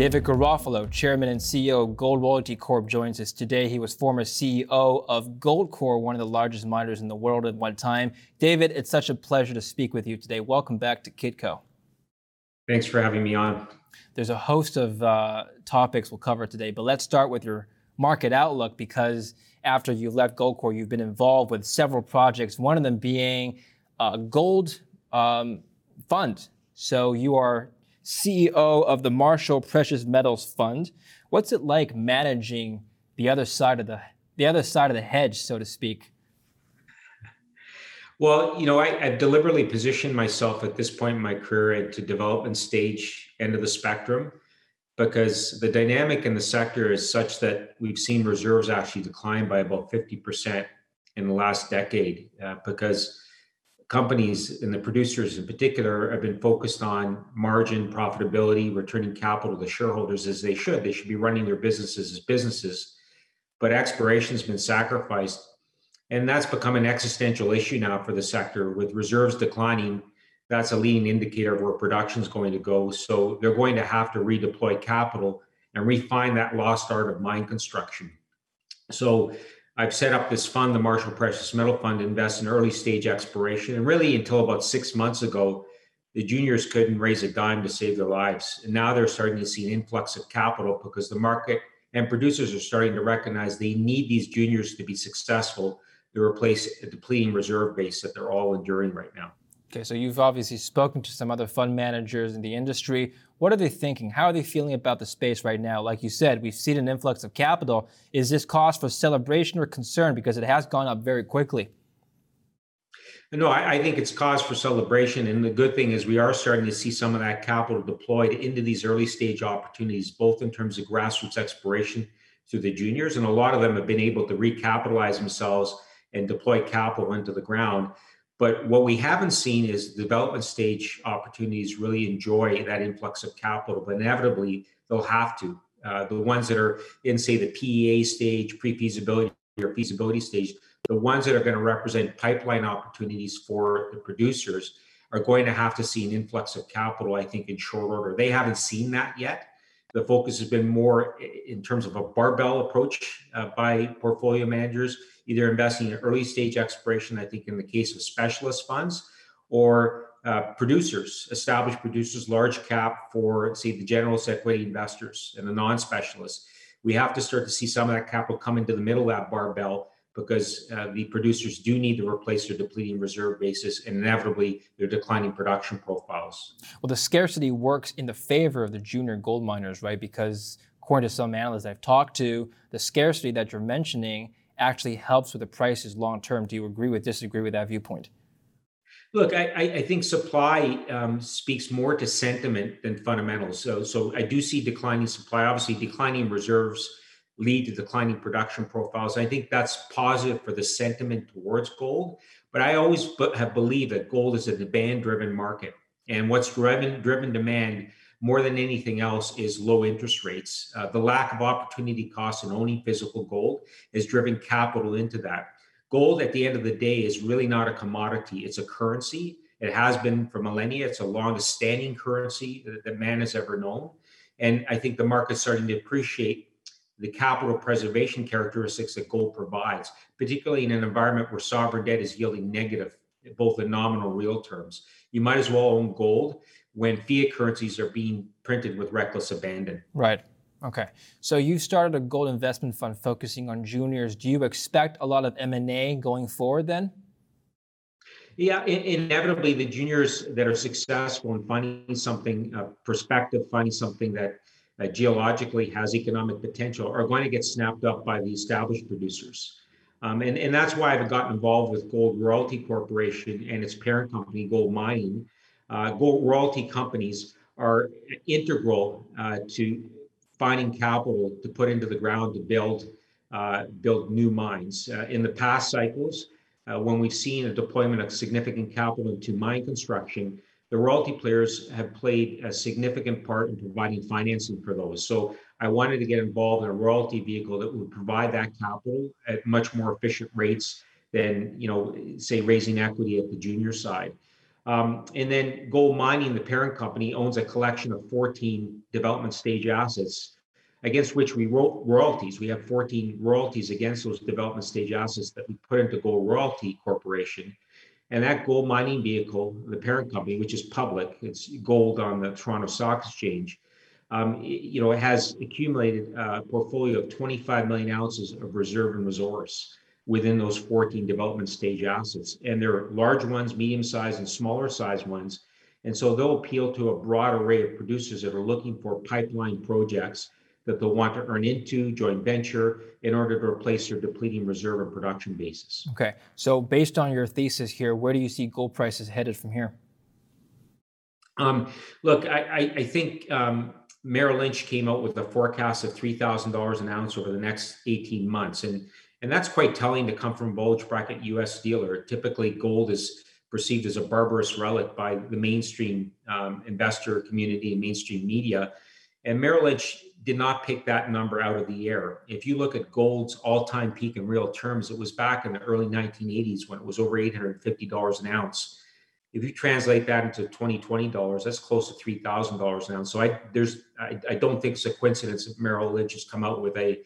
[SPEAKER 5] David Garofalo, Chairman and CEO of Gold Royalty Corp, joins us today. He was former CEO of Goldcorp, one of the largest miners in the world at one time. David, it's such a pleasure to speak with you today. Welcome back to Kitco.
[SPEAKER 6] Thanks for having me on.
[SPEAKER 5] There's a host of uh, topics we'll cover today, but let's start with your market outlook because after you left Goldcorp, you've been involved with several projects, one of them being a gold um, fund. So you are CEO of the Marshall Precious Metals Fund. What's it like managing the other side of the the other side of the hedge, so to speak?
[SPEAKER 6] Well, you know, I, deliberately positioned myself at this point in my career into development stage end of the spectrum because the dynamic in the sector is such that we've seen reserves actually decline by about 50% in the last decade uh, because companies and the producers in particular have been focused on margin profitability returning capital to shareholders as they should. They should be running their businesses as businesses. But exploration has been sacrificed and that's become an existential issue now for the sector. With reserves declining that's a leading indicator of where production is going to go. So they're going to have to redeploy capital and refine that lost art of mine construction. So I've set up this fund, the Marshall Precious Metal Fund, invest in early stage exploration. And really, until about six months ago, the juniors couldn't raise a dime to save their lives. And now they're starting to see an influx of capital because the market and producers are starting to recognize they need these juniors to be successful to replace a depleting reserve base that they're all enduring right now.
[SPEAKER 5] Okay, so you've obviously spoken to some other fund managers in the industry. What are they thinking? How are they feeling about the space right now? Like you said, we've seen an influx of capital. Is this cause for celebration or concern because it has gone up very quickly?
[SPEAKER 6] No, I, I, think it's cause for celebration. And the good thing is we are starting to see some of that capital deployed into these early stage opportunities, both in terms of grassroots exploration through the juniors. And a lot of them have been able to recapitalize themselves and deploy capital into the ground. But what we haven't seen is development stage opportunities really enjoy that influx of capital, but inevitably they'll have to. Uh, the ones that are in, say, the PEA stage, pre feasibility or feasibility stage, the ones that are going to represent pipeline opportunities for the producers are going to have to see an influx of capital, I think, in short order. They haven't seen that yet. The focus has been more in terms of a barbell approach uh, by portfolio managers either investing in early stage exploration, I think in the case of specialist funds, or uh, producers, established producers, large cap for, say, the generalist equity investors and the non specialists. We have to start to see some of that capital come into the middle of that barbell because uh, the producers do need to replace their depleting reserve bases and inevitably their declining production profiles.
[SPEAKER 5] Well, the scarcity works in the favor of the junior gold miners, right? Because according to some analysts I've talked to, the scarcity that you're mentioning actually helps with the prices long term. Do you agree with, disagree with that viewpoint?
[SPEAKER 6] Look, I, I think supply um, speaks more to sentiment than fundamentals. So, so I do see declining supply. Obviously, declining reserves lead to declining production profiles. I think that's positive for the sentiment towards gold. But I always have believed that gold is a demand-driven market, and what's driven driven demand more than anything else is low interest rates. Uh, the lack of opportunity costs in owning physical gold has driven capital into that. Gold, at the end of the day, is really not a commodity, it's a currency. It has been for millennia. It's the longest standing currency that, that man has ever known. And I think the market's starting to appreciate the capital preservation characteristics that gold provides, particularly in an environment where sovereign debt is yielding negative, both in nominal real terms. You might as well own gold when fiat currencies are being printed with reckless abandon.
[SPEAKER 5] Right. Okay. So you started a gold investment fund focusing on juniors. Do you expect a lot of M&A going forward then?
[SPEAKER 6] Yeah, inevitably, the juniors that are successful in finding something uh, perspective, finding something that uh, geologically has economic potential, are going to get snapped up by the established producers. Um, and, and that's why I've gotten involved with Gold Royalty Corporation and its parent company, Gold Mining. Uh, gold royalty companies are integral uh, to finding capital to put into the ground to build uh, build new mines. Uh, in the past cycles, uh, when we've seen a deployment of significant capital into mine construction, the royalty players have played a significant part in providing financing for those. So I wanted to get involved in a royalty vehicle that would provide that capital at much more efficient rates than, you know, say raising equity at the junior side. Um, and then Gold Mining, the parent company, owns a collection of 14 development stage assets against which we wrote royalties. We have 14 royalties against those development stage assets that we put into Gold Royalty Corporation. And that gold mining vehicle, the parent company, which is public, it's gold on the Toronto Stock Exchange, um, you know, it has accumulated a portfolio of 25 million ounces of reserve and resource within those 14 development stage assets. And there are large ones, medium sized, and smaller sized ones. And so they'll appeal to a broad array of producers that are looking for pipeline projects that they'll want to earn into joint venture in order to replace their depleting reserve and production basis.
[SPEAKER 5] Okay. So based on your thesis here, where do you see gold prices headed from here?
[SPEAKER 6] Um, look, I, I, I think um, Merrill Lynch came out with a forecast of $3,000 an ounce over the next 18 months. And and that's quite telling to come from a bulge bracket US dealer. Typically, gold is perceived as a barbarous relic by the mainstream um, investor community and mainstream media. And Merrill Lynch did not pick that number out of the air. If you look at gold's all time peak in real terms, it was back in the early 1980s when it was over $850 an ounce. If you translate that into 2020 dollars, that's close to $3,000 an ounce. So I, there's, I, I don't think it's a coincidence that Merrill Lynch has come out with a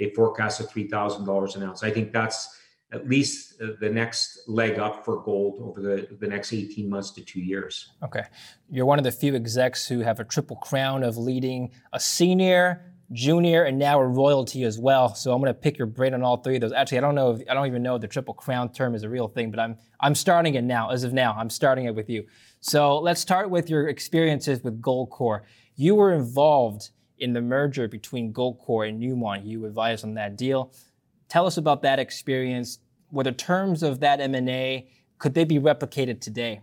[SPEAKER 6] a forecast of $3,000 an ounce. I think that's at least the next leg up for gold over the, the next 18 months to two years.
[SPEAKER 5] Okay. You're one of the few execs who have a triple crown of leading a senior, junior, and now a royalty as well. So I'm going to pick your brain on all three of those. Actually, I don't know if I don't even know if the triple crown term is a real thing, but I'm I'm starting it now. As of now, I'm starting it with you. So let's start with your experiences with Goldcorp. You were involved in the merger between Goldcorp and Newmont. You advised on that deal. Tell us about that experience. Were the terms of that M&A, could they be replicated today?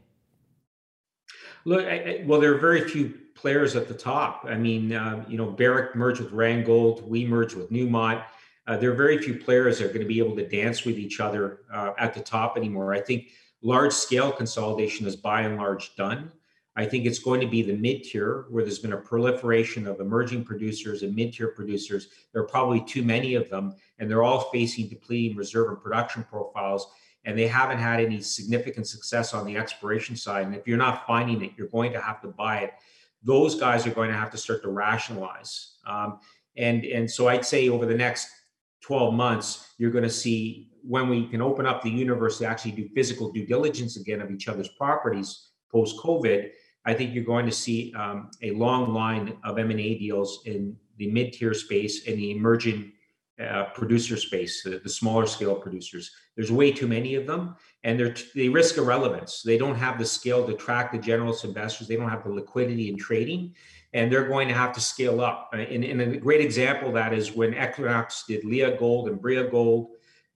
[SPEAKER 6] Look, I, I, well, there are very few players at the top. I mean, uh, you know, Barrick merged with Randgold, we merged with Newmont. Uh, there are very few players that are going to be able to dance with each other uh, at the top anymore. I think large scale consolidation is by and large done. I think it's going to be the mid tier where there's been a proliferation of emerging producers and mid tier producers. There are probably too many of them, and they're all facing depleting reserve and production profiles. And they haven't had any significant success on the exploration side. And if you're not finding it, you're going to have to buy it. Those guys are going to have to start to rationalize. Um, and, and so I'd say over the next 12 months, you're going to see when we can open up the universe to actually do physical due diligence again of each other's properties post COVID, I think you're going to see um, a long line of M&A deals in the mid-tier space and the emerging uh, producer space, the, the, smaller scale producers. There's way too many of them, and they're they risk irrelevance. They don't have the scale to attract the generalist investors. They don't have the liquidity in trading, and they're going to have to scale up. Uh, and, and a great example of that is when Equinox did Leagold and Brio Gold.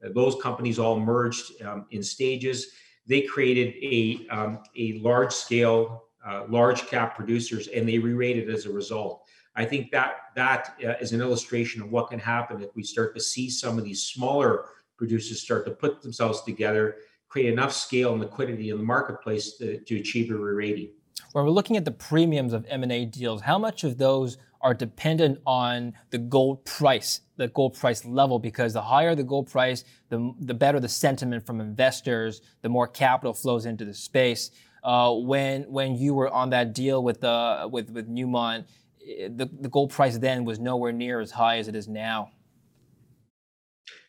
[SPEAKER 6] Uh, those companies all merged um, in stages. They created a um, a large scale uh, large cap producers, and they re-rated as a result. I think that that uh, is an illustration of what can happen if we start to see some of these smaller producers start to put themselves together, create enough scale and liquidity in the marketplace to, to achieve a re-rating.
[SPEAKER 5] When we're looking at the premiums of M&A deals, how much of those are dependent on the gold price, the gold price level, because the higher the gold price, the, the better the sentiment from investors, the more capital flows into the space uh, when when you were on that deal with uh, with with Newmont, eh, the, the gold price then was nowhere near as high as it is now.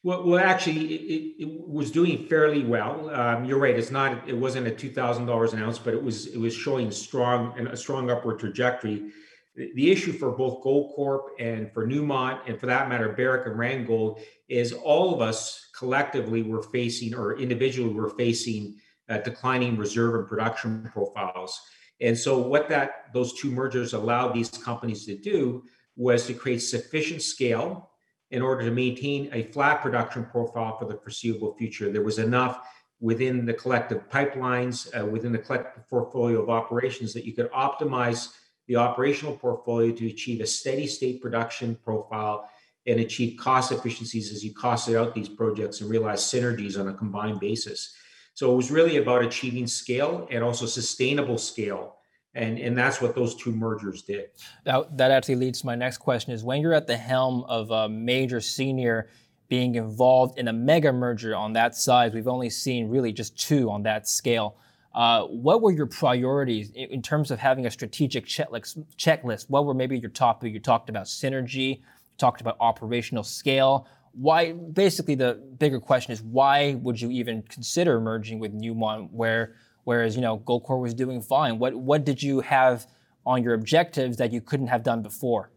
[SPEAKER 6] Well, well, actually, it, it was doing fairly well. Um, you're right; it's not. It wasn't at two thousand dollars an ounce, but it was. It was showing strong and a strong upward trajectory. The, the issue for both Goldcorp and for Newmont, and for that matter, Barrick and Randgold, is all of us collectively were facing, or individually were facing, uh, declining reserve and production profiles. And so, what that those two mergers allowed these companies to do was to create sufficient scale in order to maintain a flat production profile for the foreseeable future. There was enough within the collective pipelines, uh, within the collective portfolio of operations that you could optimize the operational portfolio to achieve a steady state production profile and achieve cost efficiencies as you costed out these projects and realize synergies on a combined basis. So it was really about achieving scale and also sustainable scale and and that's what those two mergers did.
[SPEAKER 5] That that actually leads to my next question: is when you're at the helm of a major senior being involved in a mega merger on that size, we've only seen really just two on that scale. Uh, what were your priorities in terms of having a strategic checklist? What were maybe your top? You talked about synergy. Talked about operational scale. Why? Basically, the bigger question is why would you even consider merging with Newmont, where whereas you know Goldcorp was doing fine. What what did you have on your objectives that you couldn't have done before?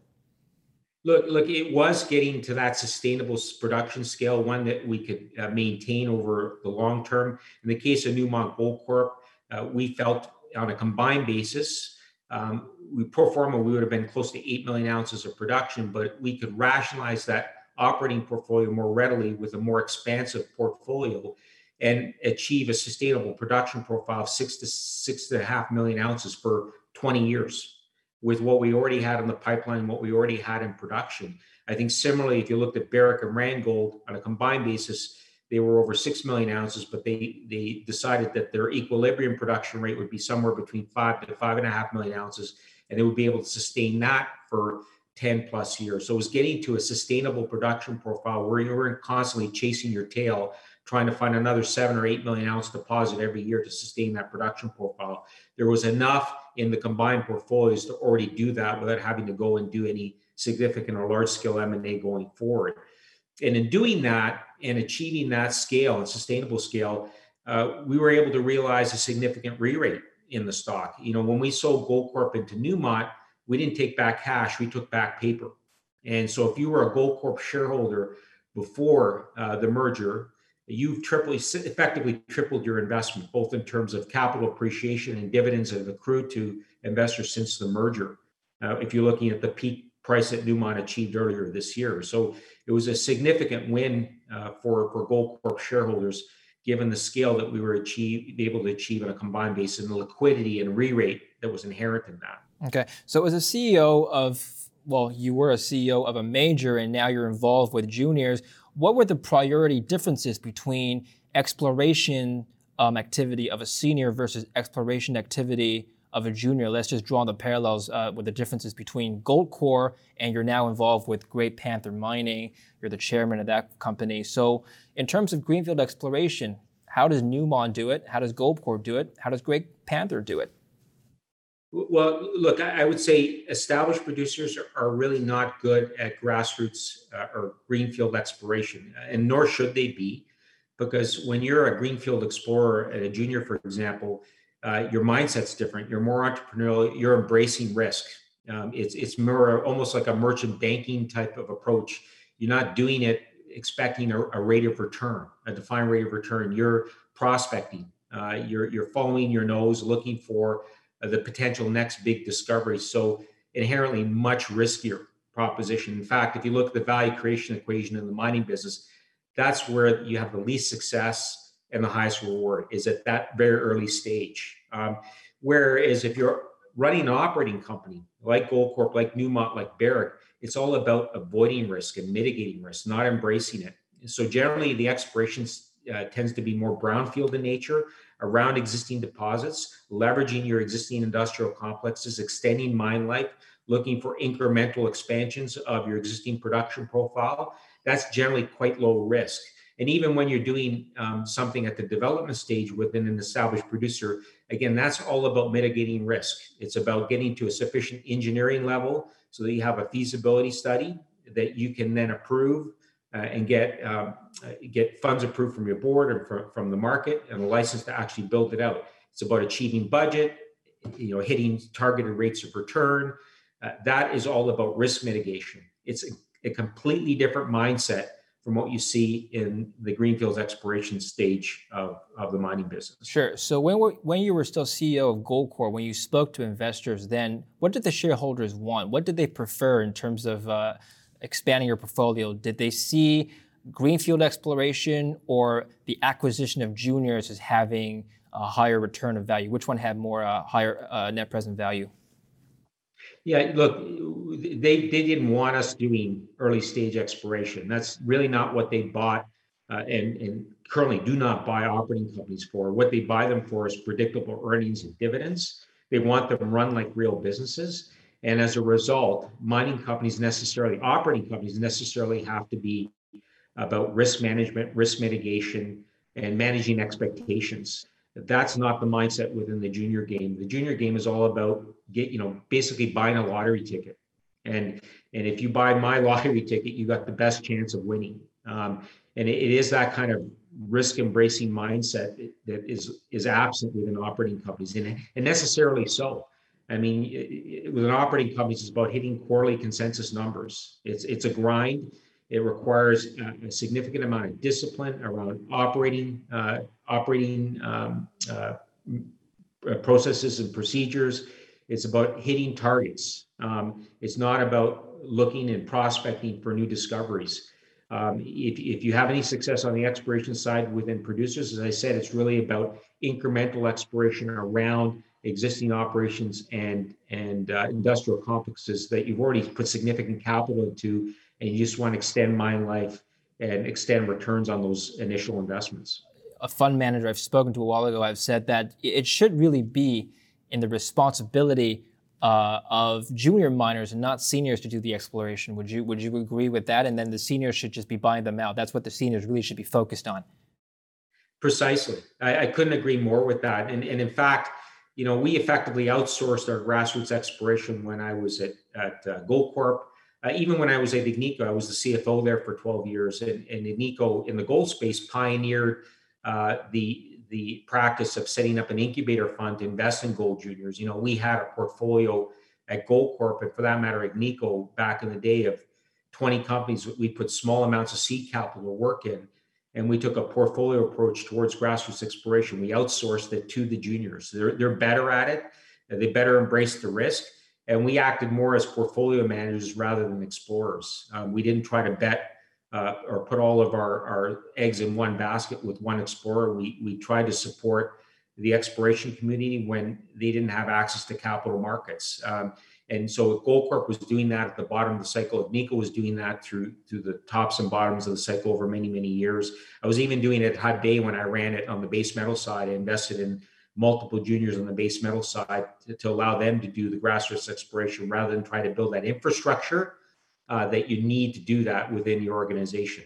[SPEAKER 6] Look, look, it was getting to that sustainable production scale, one that we could uh, maintain over the long term. In the case of Newmont Goldcorp, uh, we felt on a combined basis, um, we pro forma we would have been close to eight million ounces of production, but we could rationalize that operating portfolio more readily with a more expansive portfolio and achieve a sustainable production profile of six to six and a half million ounces for 20 years with what we already had in the pipeline, and what we already had in production. I think similarly, if you looked at Barrick and Randgold on a combined basis, they were over six million ounces, but they they decided that their equilibrium production rate would be somewhere between five to five and a half million ounces, and they would be able to sustain that for 10 plus years. So it was getting to a sustainable production profile where you weren't constantly chasing your tail trying to find another seven or eight million ounce deposit every year to sustain that production profile. There was enough in the combined portfolios to already do that without having to go and do any significant or large scale M&A going forward. And in doing that and achieving that scale and sustainable scale, uh, we were able to realize a significant re-rate in the stock. You know, when we sold Goldcorp into Newmont, we didn't take back cash, we took back paper. And so if you were a Goldcorp shareholder before uh, the merger, you've triply, effectively tripled your investment, both in terms of capital appreciation and dividends that have accrued to investors since the merger. Uh, if you're looking at the peak price that Newmont achieved earlier this year, so it was a significant win uh, for for Goldcorp shareholders, given the scale that we were achieve able to achieve on a combined basis and the liquidity and re-rate that was inherent in that.
[SPEAKER 5] Okay, so as a CEO of well, you were a CEO of a major, and now you're involved with juniors what were the priority differences between exploration um, activity of a senior versus exploration activity of a junior? Let's just draw the parallels uh, with the differences between Goldcorp and you're now involved with Great Panther Mining. You're the chairman of that company. So, in terms of greenfield exploration, how does Newmont do it? How does Goldcorp do it? How does Great Panther do it?
[SPEAKER 6] Well, look, I would say established producers are, really not good at grassroots uh, or greenfield exploration, and nor should they be, because when you're a greenfield explorer a junior, for example, uh, your mindset's different. You're more entrepreneurial. You're embracing risk. Um, it's it's more almost like a merchant banking type of approach. You're not doing it expecting a, a rate of return, a defined rate of return. You're prospecting. Uh, you're you're following your nose, looking for the potential next big discovery. So inherently much riskier proposition. In fact, if you look at the value creation equation in the mining business, that's where you have the least success and the highest reward is at that very early stage. Um, whereas if you're running an operating company like Goldcorp, like Newmont, like Barrick, it's all about avoiding risk and mitigating risk, not embracing it. So generally, the exploration uh, tends to be more brownfield in nature, around existing deposits, leveraging your existing industrial complexes, extending mine life, looking for incremental expansions of your existing production profile. That's generally quite low risk. And even when you're doing um, something at the development stage within an established producer, again, that's all about mitigating risk. It's about getting to a sufficient engineering level so that you have a feasibility study that you can then approve uh, and get um, uh, get funds approved from your board or from, from the market and a license to actually build it out. It's about achieving budget, you know, hitting targeted rates of return. Uh, that is all about risk mitigation. It's a, a completely different mindset from what you see in the greenfields exploration stage of, of the mining business.
[SPEAKER 5] Sure. So when when you were still CEO of Goldcorp, when you spoke to investors, then what did the shareholders want? What did they prefer in terms of uh, expanding your portfolio? Did they see greenfield exploration or the acquisition of juniors as having a higher return of value? Which one had more uh, higher uh, net present value?
[SPEAKER 6] Yeah, look, they they didn't want us doing early stage exploration. That's really not what they bought, uh, and and currently do not buy operating companies for. What they buy them for is predictable earnings and dividends. They want them run like real businesses, and as a result, mining companies necessarily, operating companies necessarily have to be about risk management, risk mitigation, and managing expectations. That's not the mindset within the junior game. The junior game is all about get, you know, basically buying a lottery ticket. And and if you buy my *laughs* lottery ticket, you got the best chance of winning. Um, and it, it is that kind of risk embracing mindset that is is absent within operating companies, and, and necessarily so. I mean, it, it, with an operating company, it's about hitting quarterly consensus numbers. It's it's a grind. It requires a, a significant amount of discipline around operating uh, operating um, uh, processes and procedures. It's about hitting targets. Um, it's not about looking and prospecting for new discoveries. Um, if, if you have any success on the exploration side within producers, as I said, it's really about incremental exploration around existing operations and and uh, industrial complexes that you've already put significant capital into, and you just want to extend mine life and extend returns on those initial investments.
[SPEAKER 5] A fund manager I've spoken to a while ago, I've said that it should really be in the responsibility uh, of junior miners and not seniors to do the exploration. Would you would you agree with that? And then the seniors should just be buying them out. That's what the seniors really should be focused on.
[SPEAKER 6] Precisely, I, I couldn't agree more with that. And and in fact, you know, we effectively outsourced our grassroots exploration when I was at at uh, Goldcorp. Uh, even when I was at Agnico, I was the CFO there for 12 years, and, and Agnico in the gold space pioneered uh, the the practice of setting up an incubator fund to invest in gold juniors. You know, we had a portfolio at Goldcorp, and for that matter, Agnico back in the day of 20 companies. We put small amounts of seed capital to work in, and we took a portfolio approach towards grassroots exploration. We outsourced it to the juniors. They're they're better at it. They better embrace the risk, and we acted more as portfolio managers rather than explorers. Um, we didn't try to bet uh, or put all of our, our eggs in one basket with one explorer. We, we tried to support the exploration community when they didn't have access to capital markets. Um, and so Goldcorp was doing that at the bottom of the cycle. Agnico was doing that through through the tops and bottoms of the cycle over many, many years. I was even doing it at Hudbay when I ran it on the base metal side. I invested in multiple juniors on the base metal side to, to allow them to do the grassroots exploration rather than try to build that infrastructure uh, that you need to do that within your organization.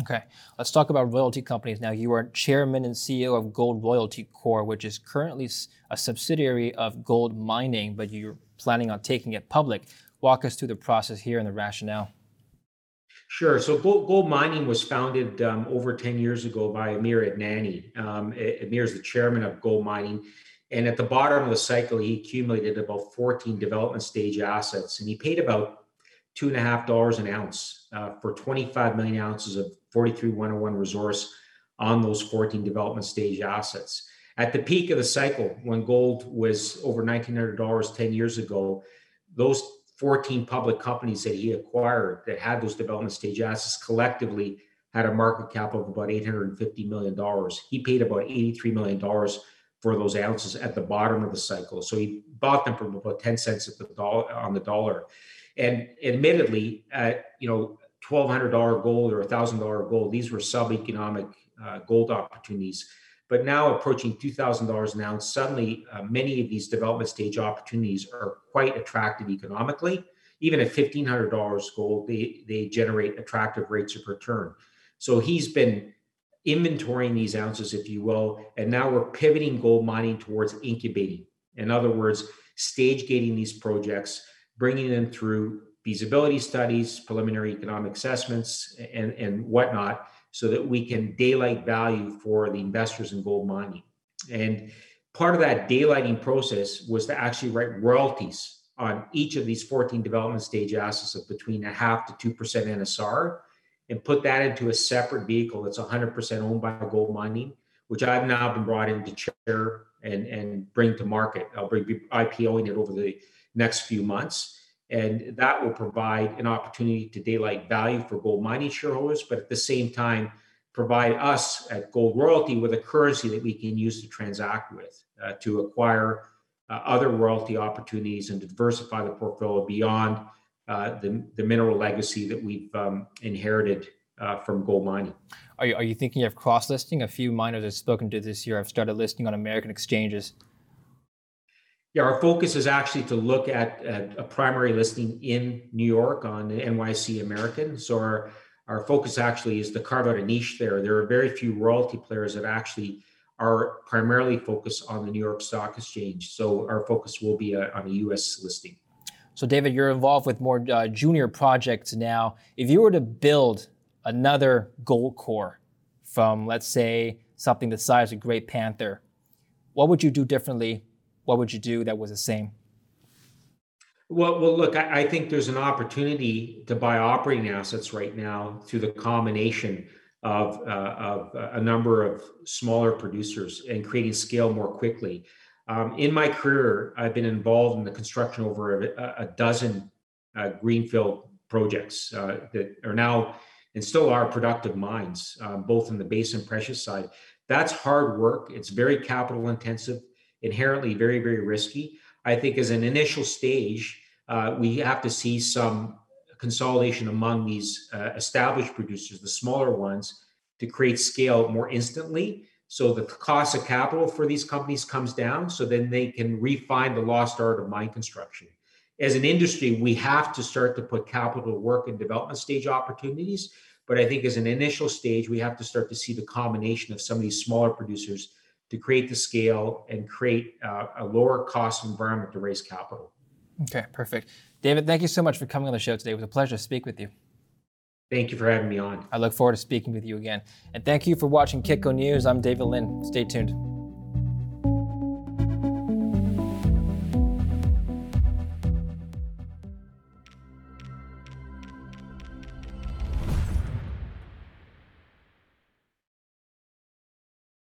[SPEAKER 5] Okay, let's talk about royalty companies now. You are chairman and CEO of Gold Royalty Corp, which is currently a subsidiary of Gold Mining, but you're planning on taking it public. Walk us through the process here and the rationale.
[SPEAKER 6] Sure. So Gold, Gold Mining was founded um, over 10 years ago by Amir Adnani. Um, Amir is the chairman of Gold Mining. And at the bottom of the cycle, he accumulated about 14 development stage assets. And he paid about two and a half dollars an ounce uh, for 25 million ounces of 43101 resource on those 14 development stage assets. At the peak of the cycle, when gold was over $1,900 10 years ago, those 14 public companies that he acquired that had those development stage assets collectively had a market cap of about $850 million. He paid about $83 million for those ounces at the bottom of the cycle. So he bought them for about 10 cents the dollar on the dollar. And admittedly, you know twelve hundred dollar gold or thousand dollar gold, these were sub-economic uh, gold opportunities. But now approaching two thousand dollars an ounce, suddenly uh, many of these development stage opportunities are quite attractive economically. Even at fifteen hundred dollars gold, they they generate attractive rates of return. So he's been inventorying these ounces, if you will, and now we're pivoting gold mining towards incubating. In other words, stage gating these projects bringing them through feasibility studies, preliminary economic assessments, and, and whatnot, so that we can daylight value for the investors in gold mining. And part of that daylighting process was to actually write royalties on each of these 14 development stage assets of between a half to 2% NSR and put that into a separate vehicle that's 100% owned by gold mining, which I've now been brought in to chair and, and bring to market. I'll be IPOing it over the next few months. And that will provide an opportunity to daylight value for gold mining shareholders, but at the same time, provide us at Gold Royalty with a currency that we can use to transact with, uh, to acquire uh, other royalty opportunities and to diversify the portfolio beyond uh, the, the mineral legacy that we've um, inherited uh, from gold mining.
[SPEAKER 5] Are you, are you thinking of cross listing? A few miners I've spoken to this year have started listing on American exchanges.
[SPEAKER 6] Yeah, our focus is actually to look at, at a primary listing in New York on the NYSE American. So our, our focus actually is to carve out a niche there. There are very few royalty players that actually are primarily focused on the New York Stock Exchange. So our focus will be a, on a U.S. listing.
[SPEAKER 5] So, David, you're involved with more uh, junior projects now. If you were to build another Goldcorp from, let's say, something the size of Great Panther, what would you do differently? What would you do that was the same?
[SPEAKER 6] Well, well, look, I, I think there's an opportunity to buy operating assets right now through the combination of, uh, of a number of smaller producers and creating scale more quickly. Um, in my career, I've been involved in the construction over a, a dozen uh, greenfield projects uh, that are now and still are productive mines, uh, both in the base and precious side. That's hard work. It's very capital intensive, inherently very, very risky. I think as an initial stage, uh, we have to see some consolidation among these uh, established producers, the smaller ones, to create scale more instantly. So the cost of capital for these companies comes down. So then they can refine the lost art of mine construction. As an industry, we have to start to put capital to work in development stage opportunities. But I think as an initial stage, we have to start to see the combination of some of these smaller producers to create the scale and create uh, a lower cost environment to raise capital.
[SPEAKER 5] Okay, perfect. David, thank you so much for coming on the show today. It was a pleasure to speak with you.
[SPEAKER 6] Thank you for having me on.
[SPEAKER 5] I look forward to speaking with you again. And thank you for watching Kitco News. I'm David Lin. Stay tuned.